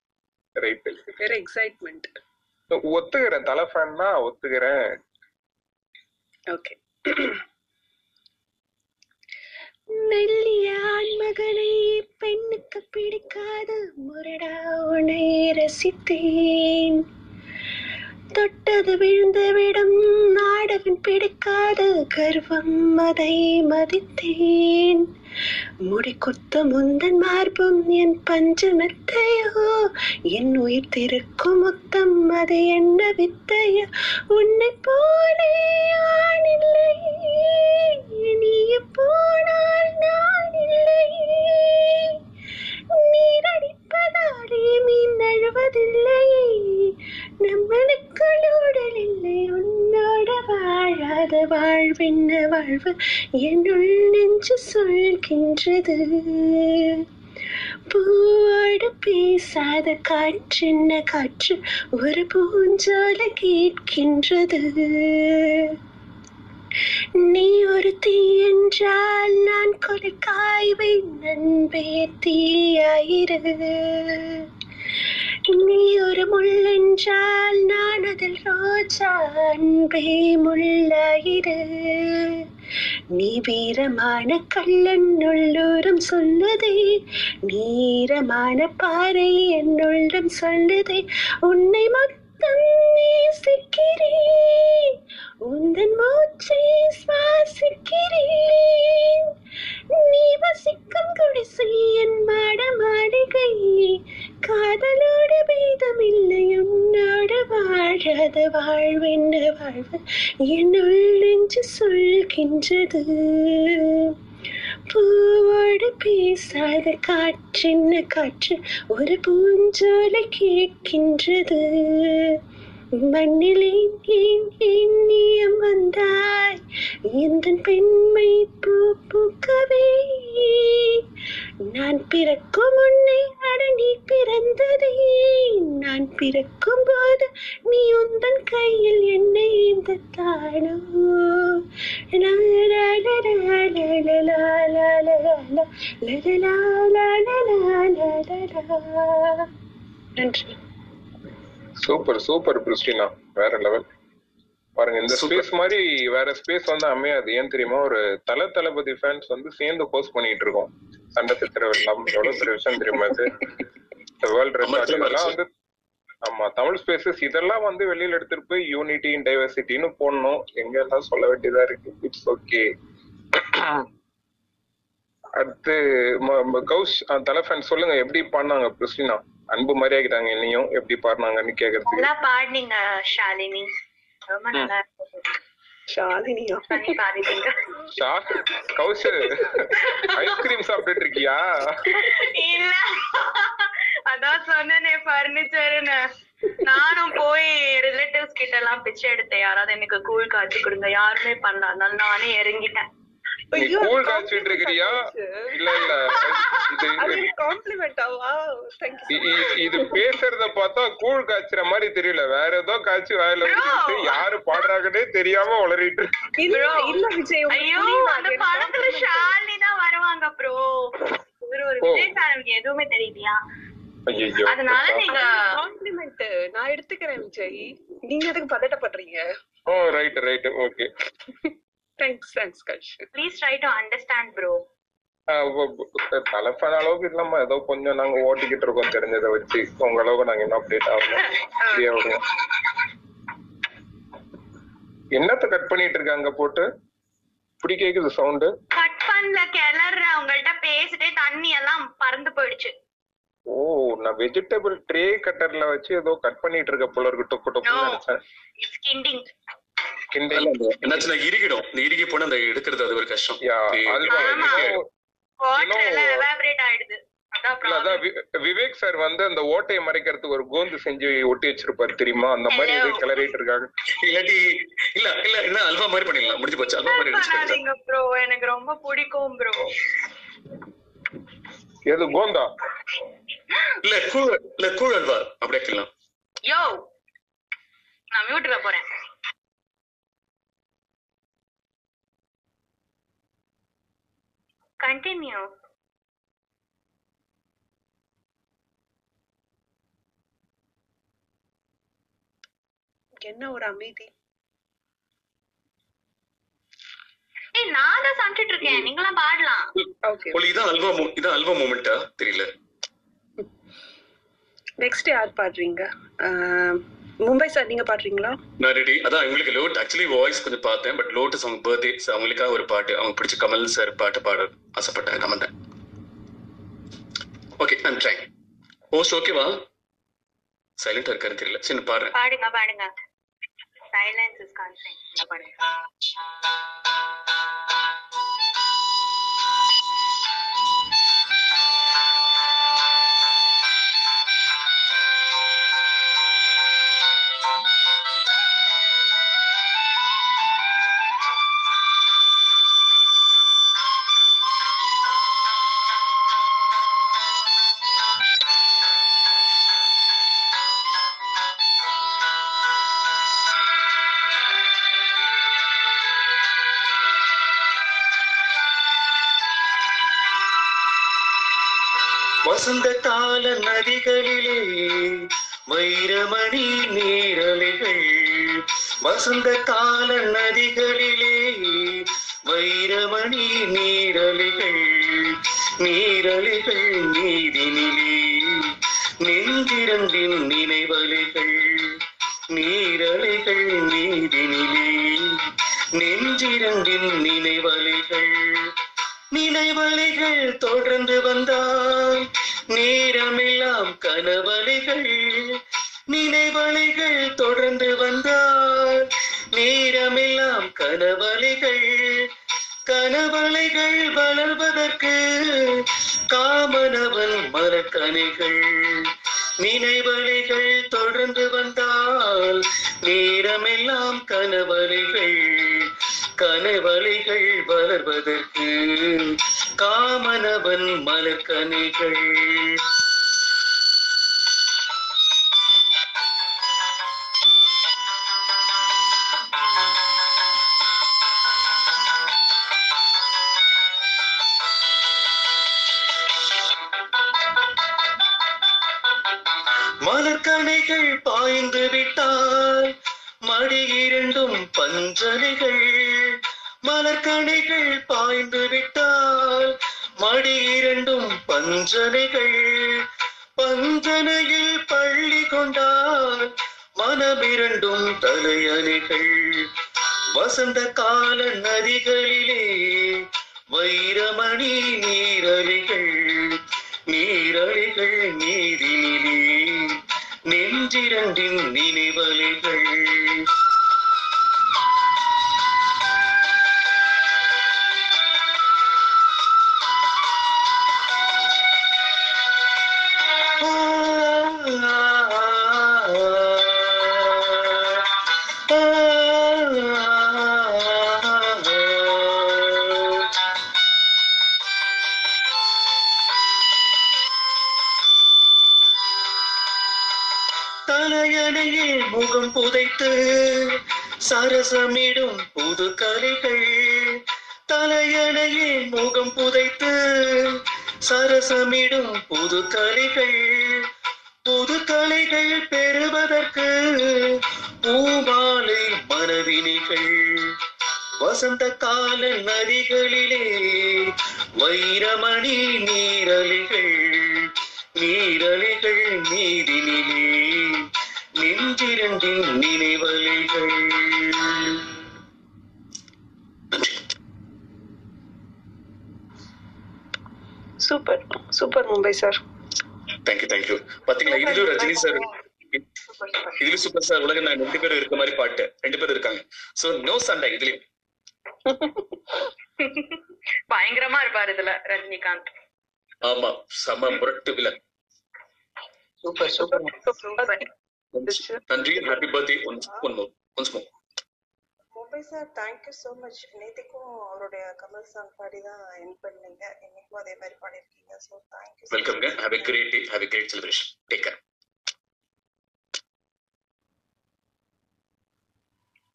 வேற எக்ஸைட்மெண்ட்
ஒத்துக்கிறேன். தலை ஃபேன் தான் ஒத்துக்கிறேன்.
ஓகே
மெல்லிய ஆண்மகனை பெண்ணுக்கு பிடிக்காத முரடா உன்னை ரசித்தேன். தொட்டது விழுந்துவிடும் நாடகம் பிடிக்காத கர்வம் அதை மதித்தேன். முடி முந்தன் மார்பும் என் பஞ்சமெத்தையோ என் உயிர் திருக்கும் மொத்தம் அது என்ன வித்தையோ உன்னை போலே ஆணில்லை நீ போனால் நான் இல்லை நீரடிப்பதாலே மீன் அழுவதில்லை நம்மளுக்குள் ஊடல் இல்லை உன்னோட வாழாத வாழ்வென்ன வாழ்வு என்னுள் நெஞ்சு சொல்கின்றது. பூவோடு பேசாத காற்றின்ன காற்று ஒரு பூஞ்சோல கேட்கின்றது. நீ ஒரு தீ என்றால் நான் கொலைக்காய்வை நண்பே தீயாயிரு நீ ஒரு முள் என்றால் நான் அதில் ரோஜா அன்பே முள்ளாயிரு. நீ வீரமான கள்ளன் உள்ளூரம் சொல்லுதே நீரமான பாறை என்னுள்ளும் சொல்லுதே. உன்னை மட்டும் நேசிக்கிறேன் உந்தன் மூச்சை சுவாசிக்கிறேன். நீ வசிக்கும் குடிசை என் மாட மாளிகை காதலோடு பேதமில்லை உன்னோடு வாழாத வாழ்வென்ன வாழ்வு? என்னுள் நெஞ்சு சொல்கின்றது. பூவோடு பேசாத காற்றின்ன காற்று ஒரு பூஞ்சோலை கேட்கின்றது. மண்ணிலே ஏன் எண்ணியம் வந்தாய் எந்த பெண்மை பூ பூக்கவே நான் பிறக்கும் உன்னை அடனி பிறந்ததே நான் பிறக்கும் போது நீ உந்தன் கையில் என்னை இந்த தானோ நன்றி
சூப்பர் சூப்பர் கிறிஸ்டினா வேற லெவல் பாருங்க இந்த ஸ்பேஸ் மாதிரி வேற ஸ்பேஸ் வந்து அமையாது. ஏன் தெரியுமா? ஒரு தல தளபதி ஃபேன்ஸ் வந்து சேர்ந்து ஹோஸ்ட் பண்ணிட்டு இருக்கோம். சண்டை சித்திர வெள்ளம் எவ்வளவு பெரிய விஷயம் தெரியுமா இது? வேர்ல்ட் ரெக்கார்ட் இதெல்லாம் வந்து ஆமா தமிழ் ஸ்பேசஸ் இதெல்லாம் வந்து வெளியில எடுத்துட்டு போய் யூனிட்டி டைவர்சிட்டின்னு போடணும். எங்க எல்லாம் சொல்ல வேண்டியதா இருக்கு? இட்ஸ் ஓகே அடுத்து கௌஷ் தல ஃபேன் சொல்லுங்க எப்படி பாடினாங்க கிறிஸ்டினா அன்பு மாதிரி ஆகிட்டாங்க. என்னையும் எப்படி பாடினாங்கன்னு கேக்குறதுக்கு.
நல்லா பாடுனீங்க ஷாலினி. ரொம்ப நல்லா
ஷாலினியா?
ஐஸ்கிரீம் சாப்பிட்டுட்டு இருக்கியா?
இல்ல. அதான் சொன்னனே பர்னிச்சர்னு நானும் போய் ரிலேட்டிவ்ஸ் கிட்ட எல்லாம் பிச்சை எடுத்தேன். யாராவது எனக்கு கூழ் காய்ச்சி கொடுங்க. யாருமே பண்ணல. நானே இறங்கிட்டேன்.
நீ கூழ் காய்ச்சிட்டு இருக்கிறியா? இல்ல இல்ல. இது (laughs) இது பேசுறத பார்த்தா கூழ் காய்ச்சுற மாதிரி தெரியல. வேற ஏதோ காய்ச்சி வாயில ஊத்திட்டு யாரு பாடுறாங்கன்னே தெரியாம உளறிட்டு
இல்ல இல்ல விஜய் உங்களுக்கு
ஐயோ. அந்த படத்துல ஷாலினி தான் வருவாங்க ப்ரோ இவர் ஒரு. விஜய் எதுவுமே தெரியலையா?
ஐயோ
அதனால நீங்க
காம்ப்ளிமெண்ட் நான் எடுத்துக்கிறேன் விஜய். நீங்க எதுக்கு பதட்டப்படுறீங்க?
ஓ right right okay
thanks thanks கஷ்
please try to understand bro
தலைப்பான அளவுக்கு இல்லாம ஏதோ கொஞ்சம் நாங்க ஓட்டிக்கிட்டு இருக்கோம் தெரிஞ்சதை வச்சு. உங்க அளவுக்கு நாங்க இன்னும் அப்டேட் ஆகணும் என்னத்த கட் பண்ணிட்டு இருக்காங்க போட்டு? இப்படி கேக்குது சவுண்டு
கட் பண்ணல கிளற உங்கள்ட்ட பேசிட்டே தண்ணி எல்லாம் பறந்து போயிடுச்சு.
ஓ நான் வெஜிடபிள் ட்ரே கட்டர்ல வச்சு ஏதோ கட் பண்ணிட்டு இருக்க போல இருக்கு. டொக்கு டொக்குன்னு நினைச்சேன். கிண்டல்
என்னாச்சுன்னா இறுகிடும். இந்த இறுகி போனா அந்த எடுக்கிறது அது ஒரு கஷ்டம்.
இல்ல விவேக் சார் வந்து அந்த ஓட்டையை மறைக்கிறதுக்கு ஒரு கோந்து செஞ்சு ஒட்டி வச்சிருப்பாரு தெரியுமா? அந்த மாதிரி எதுவும் கிளறிட்டு இருக்காங்க.
இல்லாட்டி இல்ல இல்ல என்ன அல்வா மாதிரி பண்ணிடலாம். முடிஞ்சு போச்சு. அல்வா மாதிரி
ப்ரோ எனக்கு ரொம்ப பிடிக்கும் ப்ரோ
எது கோந்தா?
இல்ல கூழ் இல்ல கூழ் அல்வா. அப்படியே
யோ நான் மியூட்ல போறேன். கண்டினியூ
என்ன ஒரு அமைதி?
ஏய் நான் தான் சமைச்சிட்டு இருக்கேன். நீங்களாம் பாடலாம்.
ஓகே
இதான் அல்வா இதான் அல்வா மூமெண்டா தெரியல.
நெக்ஸ்ட் யார் பாடுறீங்க? ஆஹ், மும்பை சார் நீங்க பாடுறீங்களா?
நான் ரெடி அதான் இவங்களுக்கு லோட் ஆக்சுவலி வாய்ஸ் கொஞ்சம் பார்த்தேன் பட் லோட்டஸ் அவங்க பர்த்டே அவங்களுக்காக ஒரு பாட்டு அவங்க பிடிச்ச கமல் சார் பாட்டு பாட ஆசைப்பட்டாங்க நான் வந்தேன் ஓகே ஐம் ட்ரைங் போஸ்ட் ஓகேவா சைலண்டா இருக்காரு தெரியல. சரி பாடுறேன்.
பாடுங்க பாடுங்க. சைலன்ஸ் இஸ் கான்சென்ட் பாடுங்க.
தாள நதிகளிலே வைரமணி நீரலைகள். வசந்த கால நதிகளிலே வைரமணி நீரலைகள். நீரலைகள் நீதினிலே நெஞ்சிரந்தின் நினைவலைகள். நீரலைகள் நீதினிலே நெஞ்சிரந்தின் நினைவலைகள். நினைவலைகள் தொடர்ந்து வந்தால் நேரமெல்லாம் கனவலைகள் நினைவலைகள் தொடர்ந்து வந்தால் நேரமெல்லாம் கனவலைகள் கனவலைகள் வளர்வதற்கு காமனவன் மரக்கனைகள் நினைவலைகள் தொடர்ந்து வந்தால் நேரமெல்லாம் கனவலைகள் கனவலைகள் வளர்வதற்கு காமனவன் மலர்கனிகள் மடி இரண்டும் பஞ்சனைகள். பஞ்சனையில் பள்ளி கொண்டால் மனமிரண்டும் தலையணைகள். வசந்த கால நதிகளிலே வைரமணி நீரலிகள் நீரலிகள் நீ கலைகள் தலையணையில் முகம் புதைத்து சரசமிடும் புது கலைகள். புது கலைகள் பெறுவதற்கு பூமாலை மனவினிகள் வசந்த கால நதிகளிலே வைரமணி நீரலிகள். நீரலிகள் நீரினிலே நெஞ்சிரண்டின் நினைவலைகள்.
Super super Mumbai sir
thank you thank you பாத்தீங்களா? இதுலயும் ரஜினி சார் இதுல சூப்பர் ஸ்டார் உலக நான் ரெண்டு பேரும் இருக்க மாதிரி பாட்டு. ரெண்டு பேரும் இருக்காங்க. சோ நோ சண்டை இதுலயும். (laughs)
பயங்கரமா இருப்பாரு இதுல ரஜினிகாந்த்.
ஆமா செம முரட்டு வில்லன்.
சூப்பர் சூப்பர்
சூப்பர்
நன்றி happy birthday once one more once more
Mumbai sir thank you so much நேத்திக்கும் அவருடைய கமல் சாங் பாடி தான் என் பண்ணீங்க. இன்னைக்கும் அதே மாதிரி பாடியிருக்கீங்க so
thank you welcome have a great day have a great celebration take
care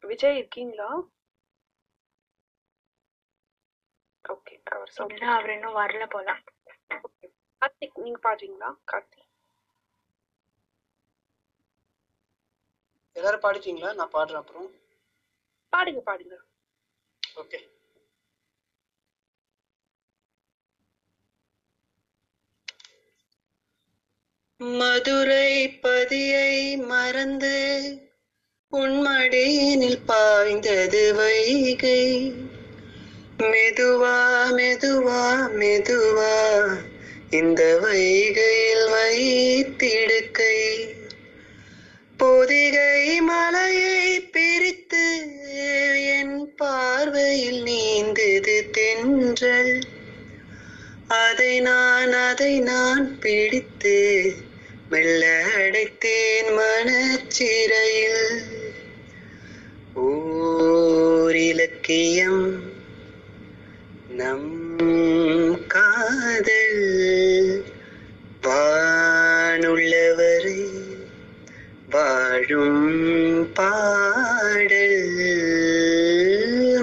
Vijay இருக்கீங்களா? Okay அவர்
இல்ல அவர் இன்னும் வரல போல.
கார்த்திக் நீங்க பாடுறீங்களா? கார்த்திக்.
எல்லாரும் பாடிட்டீங்களா? நான் பாடுறேன் அப்புறம்.
பாடுங்க பாடுங்க.
ஓகே.
மதுரை பதியை மறந்து உன்மடியினில் பாய்ந்தது வைகை. மெதுவா மெதுவா மெதுவா இந்த வைகையில் வைத்திடுக்கை. பொதிகை மலையை பிரித்து என் பார்வையில் நீந்தது தென்றல். அதை நான் அதை நான் பிடித்து மெல்ல அடைத்தேன் மனச்சிறையில். ஓர் இலக்கியம் நம் காதல். பா வாழும் பாடல்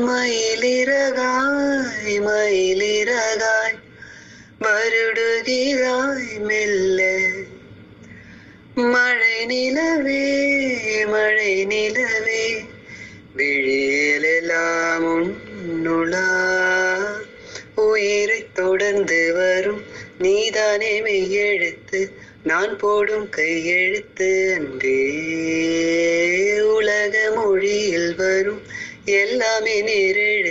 மயிலிறகாய் மயிலிறகாய் வருடுகிறாய் மெல்ல. மழை நிலவே மழை நிலவே விழியலெல்லாம் உன்னுளா உயிரை தொடர்ந்து வரும் நீதானே மெய்யெழுத்து நான் போடும் கையெழுத்து அன்றே. உலக மொழியில் வரும் எல்லாமே நேரெழு